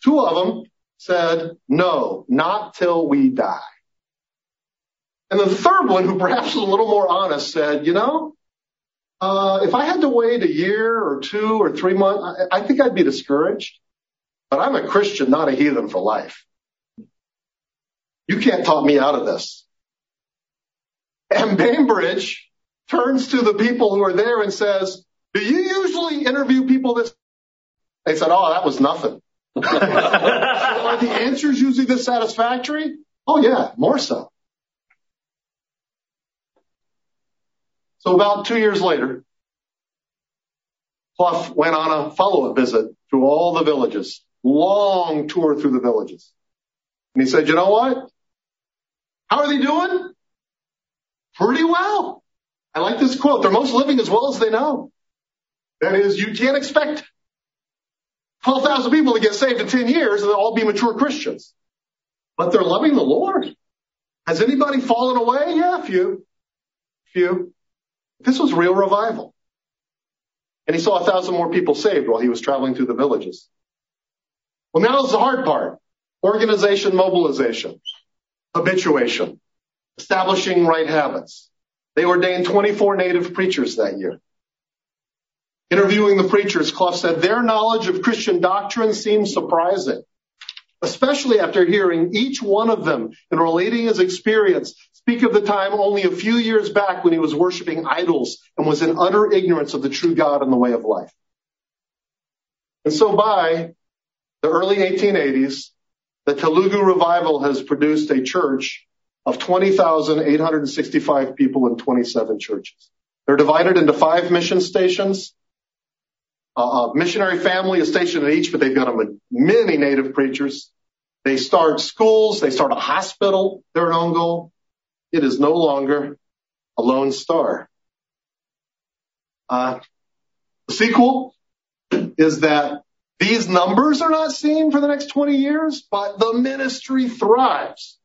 Two of them said, no, not till we die. And the third one, who perhaps was a little more honest, said, you know, uh, if I had to wait a year or two or three months, I, I think I'd be discouraged. But I'm a Christian, not a heathen for life. You can't talk me out of this. And Bainbridge turns to the people who are there and says, do you usually interview people this? They said, oh, that was nothing. are the answers usually this satisfactory? Oh yeah, more so. So about two years later, Clough went on a follow-up visit through all the villages, long tour through the villages. And he said, you know what? How are they doing? Pretty well. I like this quote. They're most living as well as they know. That is, you can't expect 12,000 people to get saved in 10 years and they'll all be mature Christians. But they're loving the Lord. Has anybody fallen away? Yeah, a few. A Few. This was real revival. And he saw a thousand more people saved while he was traveling through the villages. Well, now is the hard part. Organization, mobilization, habituation, establishing right habits. They ordained 24 native preachers that year. Interviewing the preachers, Clough said their knowledge of Christian doctrine seemed surprising, especially after hearing each one of them and relating his experience speak of the time only a few years back when he was worshiping idols and was in utter ignorance of the true God and the way of life. And so by the early 1880s, the Telugu revival has produced a church of 20,865 people in 27 churches. They're divided into five mission stations. a missionary family is stationed at each, but they've got many native preachers. They start schools. They start a hospital. They're an Ongole. It is no longer a lone star. Uh, the sequel is that these numbers are not seen for the next 20 years, but the ministry thrives.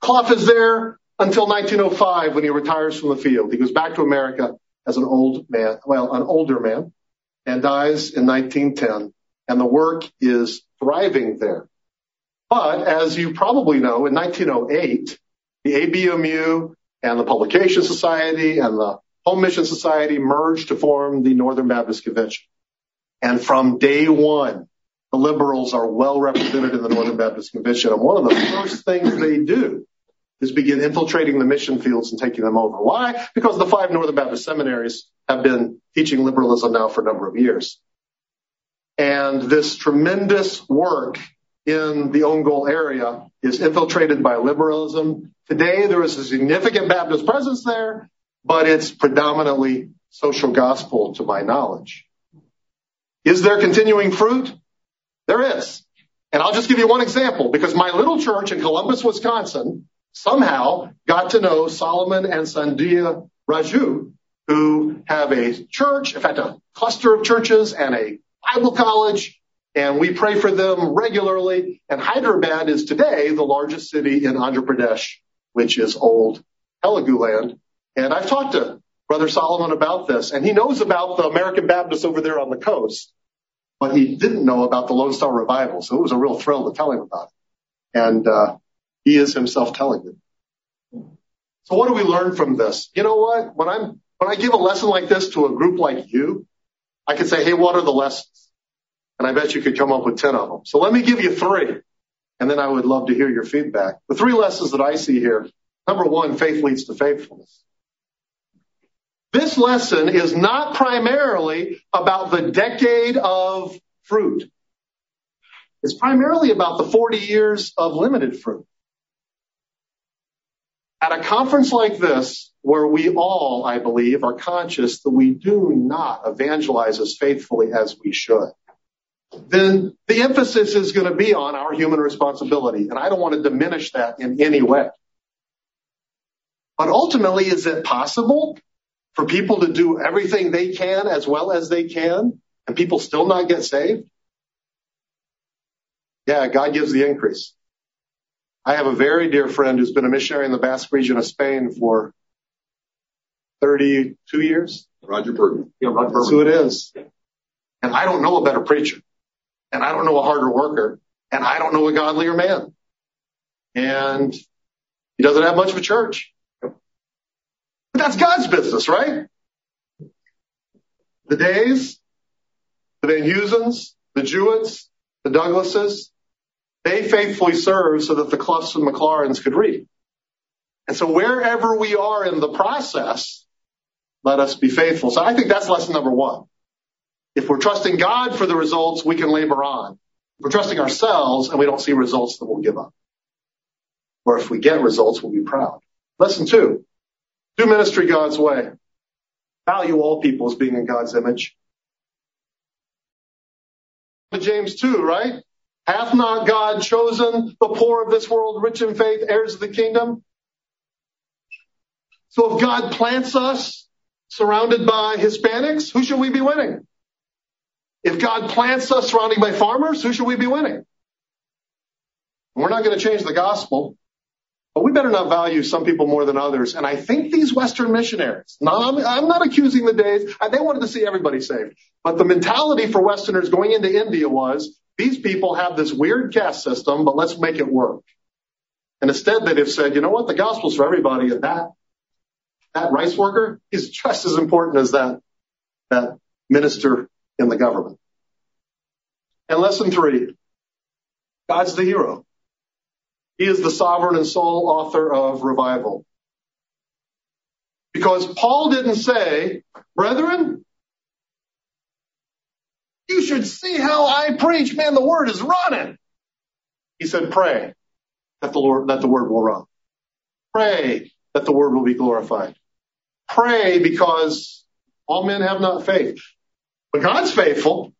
Clough is there until 1905 when he retires from the field. He goes back to America as an old man, well, an older man, and dies in 1910. And the work is thriving there. But as you probably know, in 1908, the ABMU and the Publication Society and the Home Mission Society merged to form the Northern Baptist Convention. And from day one, the liberals are well represented in the Northern Baptist Convention. And one of the first things they do is begin infiltrating the mission fields and taking them over. Why? Because the five Northern Baptist seminaries have been teaching liberalism now for a number of years. And this tremendous work in the Ongole area is infiltrated by liberalism. Today, there is a significant Baptist presence there, but it's predominantly social gospel to my knowledge. Is there continuing fruit? There is. And I'll just give you one example because my little church in Columbus, Wisconsin somehow got to know Solomon and Sandhya Raju, who have a church, in fact, a cluster of churches and a Bible college, and we pray for them regularly. And Hyderabad is today the largest city in Andhra Pradesh, which is old Telugu land. And I've talked to Brother Solomon about this, and he knows about the American Baptists over there on the coast, but he didn't know about the Lone Star Revival. So it was a real thrill to tell him about it. And uh, he is himself telling it. So what do we learn from this? You know what? When I'm when I give a lesson like this to a group like you, I can say, hey, what are the lessons? And I bet you could come up with 10 of them. So let me give you three. And then I would love to hear your feedback. The three lessons that I see here. Number one, faith leads to faithfulness. This lesson is not primarily about the decade of fruit. It's primarily about the 40 years of limited fruit. At a conference like this, where we all, I believe, are conscious that we do not evangelize as faithfully as we should, then the emphasis is going to be on our human responsibility. And I don't want to diminish that in any way. But ultimately, is it possible for people to do everything they can as well as they can and people still not get saved? Yeah, God gives the increase. I have a very dear friend who's been a missionary in the Basque region of Spain for 32 years. Roger Burton. Yeah, Roger That's who it is. And I don't know a better preacher. And I don't know a harder worker. And I don't know a godlier man. And he doesn't have much of a church. But that's God's business, right? The Days, the Van Husens, the Jewetts, the Douglases, they faithfully served so that the Cloughs and McLaurins could read. And so wherever we are in the process, let us be faithful. So I think that's lesson number one. If we're trusting God for the results, we can labor on. If we're trusting ourselves and we don't see results, then we'll give up. Or if we get results, we'll be proud. Lesson two, do ministry God's way. Value all people as being in God's image. James 2, right? Hath not God chosen the poor of this world, rich in faith, heirs of the kingdom? So if God plants us surrounded by Hispanics, who should we be winning? If God plants us surrounded by farmers, who should we be winning? We're not going to change the gospel, but we better not value some people more than others. And I think these Western missionaries, not, I'm not accusing the days, they wanted to see everybody saved. But the mentality for Westerners going into India was, these people have this weird caste system, but let's make it work. And instead they'd have said, you know what, the gospel's for everybody, and that that rice worker is just as important as that, that minister in the government. And lesson three, God's the hero. He is the sovereign and sole author of revival. Because Paul didn't say, brethren, you should see how I preach. Man, the word is running. He said, pray that the Lord, that the word will run. Pray that the word will be glorified. Pray because all men have not faith. But God's faithful,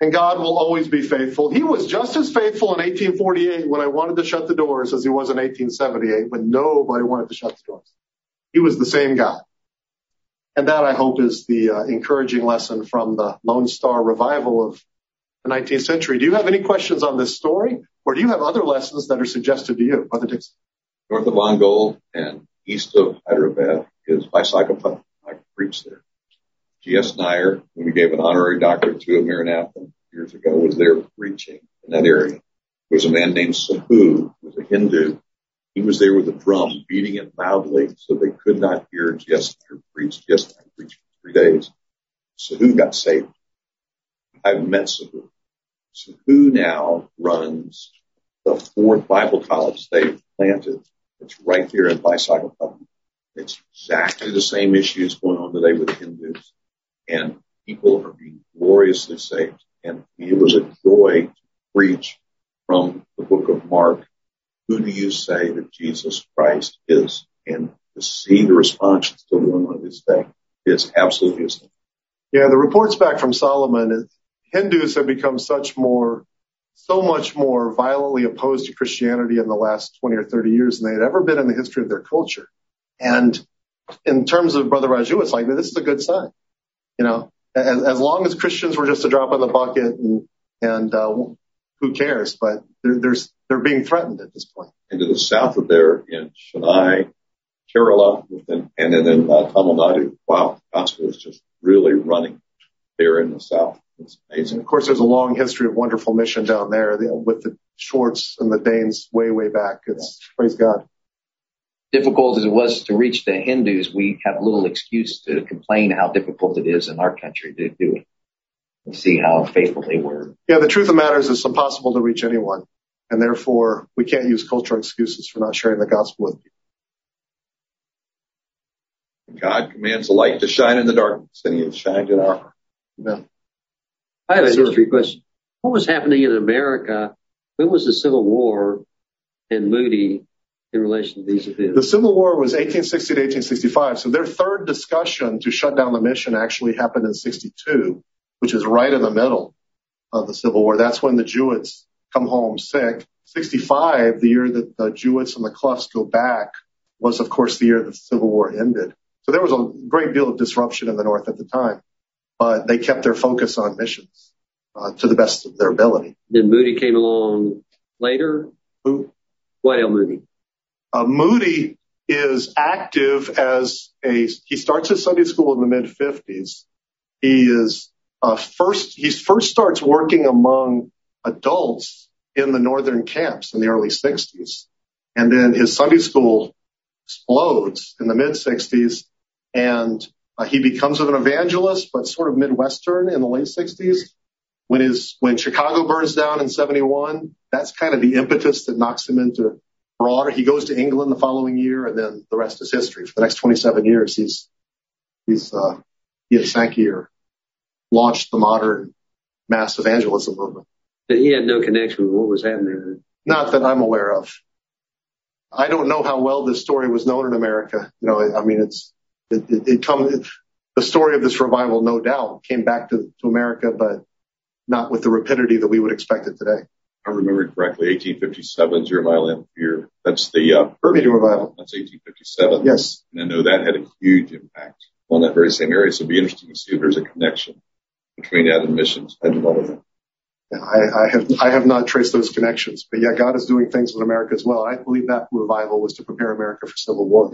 and God will always be faithful. He was just as faithful in 1848 when I wanted to shut the doors as he was in 1878 when nobody wanted to shut the doors. He was the same God. And that, I hope, is the uh, encouraging lesson from the Lone Star revival of the 19th century. Do you have any questions on this story, or do you have other lessons that are suggested to you, Brother Dixon? North of Ongole and east of Hyderabad is Visakhapatnam. I preached there. G.S. Nair, who we gave an honorary doctorate to at Maranatha years ago, was there preaching in that area. There was a man named Sahu, who was a Hindu. He was there with a drum, beating it loudly so they could not hear G.S. Nair preach. G.S. Nair preached for three days. Sahu got saved. I've met Sahu. Sahu now runs the fourth Bible college they've planted. It's right here in Visakhapatnam. It's exactly the same issues going on today with Hindus and people are being gloriously saved. And it was a joy to preach from the book of Mark. Who do you say that Jesus Christ is? And to see the response still going on this day is absolutely astonishing. Yeah, the reports back from Solomon, Hindus have become such more, so much more violently opposed to Christianity in the last 20 or 30 years than they had ever been in the history of their culture. And in terms of Brother Raju, it's like, this is a good sign. You know, as, as long as Christians were just a drop in the bucket and, and, uh, who cares? But they're, there's, they're being threatened at this point. And to the south of there in Chennai, Kerala, and, and then in uh, Tamil Nadu, wow, gospel is just really running there in the south. It's amazing. And of course, there's a long history of wonderful mission down there with the Schwartz and the Danes way, way back. It's yeah. praise God difficult as it was to reach the Hindus, we have little excuse to complain how difficult it is in our country to do it. And see how faithful they were. Yeah, the truth of the matter is it's impossible to reach anyone. And therefore, we can't use cultural excuses for not sharing the gospel with people. God commands the light to shine in the darkness, and He has shined in our heart. Yeah. I have a history question. What was happening in America? When was the Civil War and Moody in relation to these events? The Civil War was 1860 to 1865. So their third discussion to shut down the mission actually happened in 62, which is right in the middle of the Civil War. That's when the Jewetts come home sick. 65, the year that the Jewetts and the Cloughs go back, was of course the year the Civil War ended. So there was a great deal of disruption in the North at the time, but they kept their focus on missions uh, to the best of their ability. Then Moody came along later. Who? Dwight L. Moody. Uh, Moody is active as a, he starts his Sunday school in the mid 50s. He is uh, first, he first starts working among adults in the northern camps in the early 60s. And then his Sunday school explodes in the mid 60s and uh, he becomes an evangelist, but sort of Midwestern in the late 60s. When his, when Chicago burns down in 71, that's kind of the impetus that knocks him into broader. He goes to England the following year, and then the rest is history. For the next 27 years, he's he's uh, he and Sankey are launched the modern mass evangelism movement. But he had no connection with what was happening. Not that I'm aware of. I don't know how well this story was known in America. You know, I mean, it's it, it, it comes. The story of this revival, no doubt, came back to, to America, but not with the rapidity that we would expect it today. I remember correctly, 1857, Jeremiah Lanphier. That's the uh, Permian revival. That's 1857. Yes. And I know that had a huge impact on that very same area. So it'd be interesting to see if there's a connection between that and missions. I do not know. Yeah, I, I have I have not traced those connections, but yeah, God is doing things in America as well. I believe that revival was to prepare America for civil war.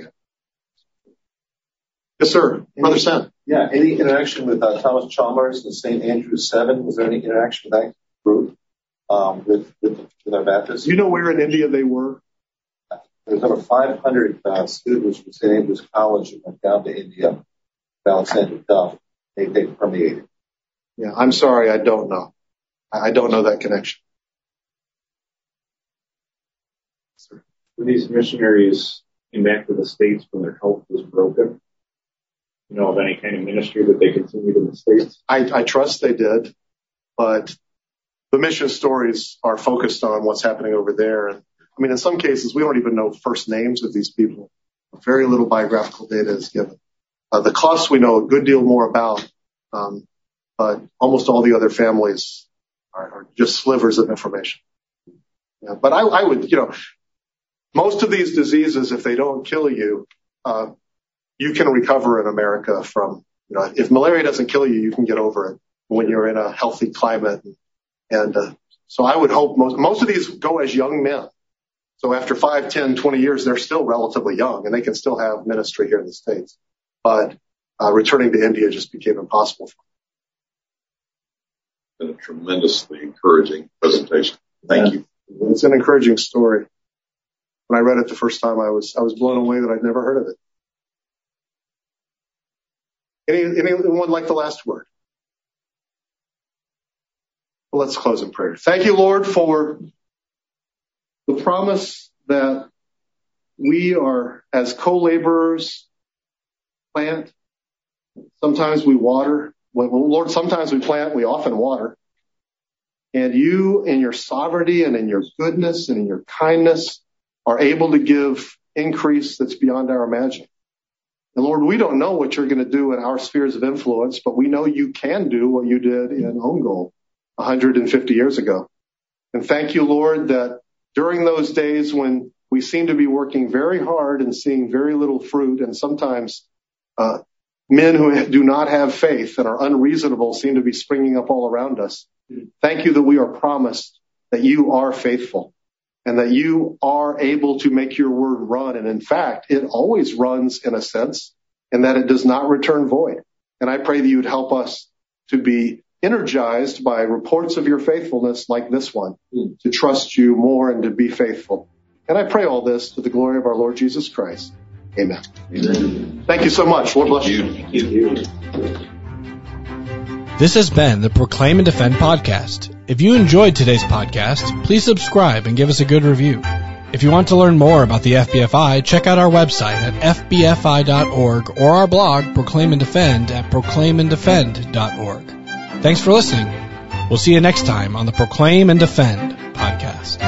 Yes, sir, Brother Sen. Yeah, any interaction with uh, Thomas Chalmers and St. Andrew's Seven? Was there any interaction with that group with, with with our Baptists? You know where in India they were? There's over 500 uh, students from St. Andrew's College who went down to India, Alexander Duff. They they permeated. Yeah, I'm sorry, I don't know. I don't know that connection. When these missionaries came back to the States when their health was broken, you know, of any kind of ministry that they continued in the States? I, I trust they did, but the mission stories are focused on what's happening over there. And I mean, in some cases, we don't even know first names of these people. Very little biographical data is given. Uh, the Cloughs we know a good deal more about, um, but almost all the other families are, are just slivers of information. Yeah, but I, I would, you know, most of these diseases, if they don't kill you, uh, you can recover in America from, you know, if malaria doesn't kill you, you can get over it when you're in a healthy climate. And, uh, so I would hope most, most of these go as young men. So after 5, 10, 20 years, they're still relatively young and they can still have ministry here in the States. But, uh, returning to India just became impossible for them. Been a tremendously encouraging presentation. Thank you. It's an encouraging story. When I read it the first time, I was, I was blown away that I'd never heard of it. Any, anyone like the last word? Let's close in prayer. Thank you, Lord, for the promise that we are as co-laborers plant. Sometimes we water. Well, Lord, sometimes we plant, we often water. And you in your sovereignty and in your goodness and in your kindness are able to give increase that's beyond our imagining. And Lord, we don't know what you're going to do in our spheres of influence, but we know you can do what you did in Ongole 150 years ago. And thank you, Lord, that during those days when we seem to be working very hard and seeing very little fruit, and sometimes uh, men who do not have faith and are unreasonable seem to be springing up all around us. Thank you that we are promised that you are faithful and that you are able to make your word run. And in fact, it always runs in a sense and that it does not return void. And I pray that you would help us to be energized by reports of your faithfulness like this one, hmm. to trust you more and to be faithful. And I pray all this to the glory of our Lord Jesus Christ. Amen. Amen. Thank you so much. Lord bless you. Thank you. This has been the Proclaim and Defend podcast. If you enjoyed today's podcast, please subscribe and give us a good review. If you want to learn more about the FBFI, check out our website at fbfi.org or our blog, Proclaim and Defend, at proclaimanddefend.org. Thanks for listening. We'll see you next time on the Proclaim and Defend podcast.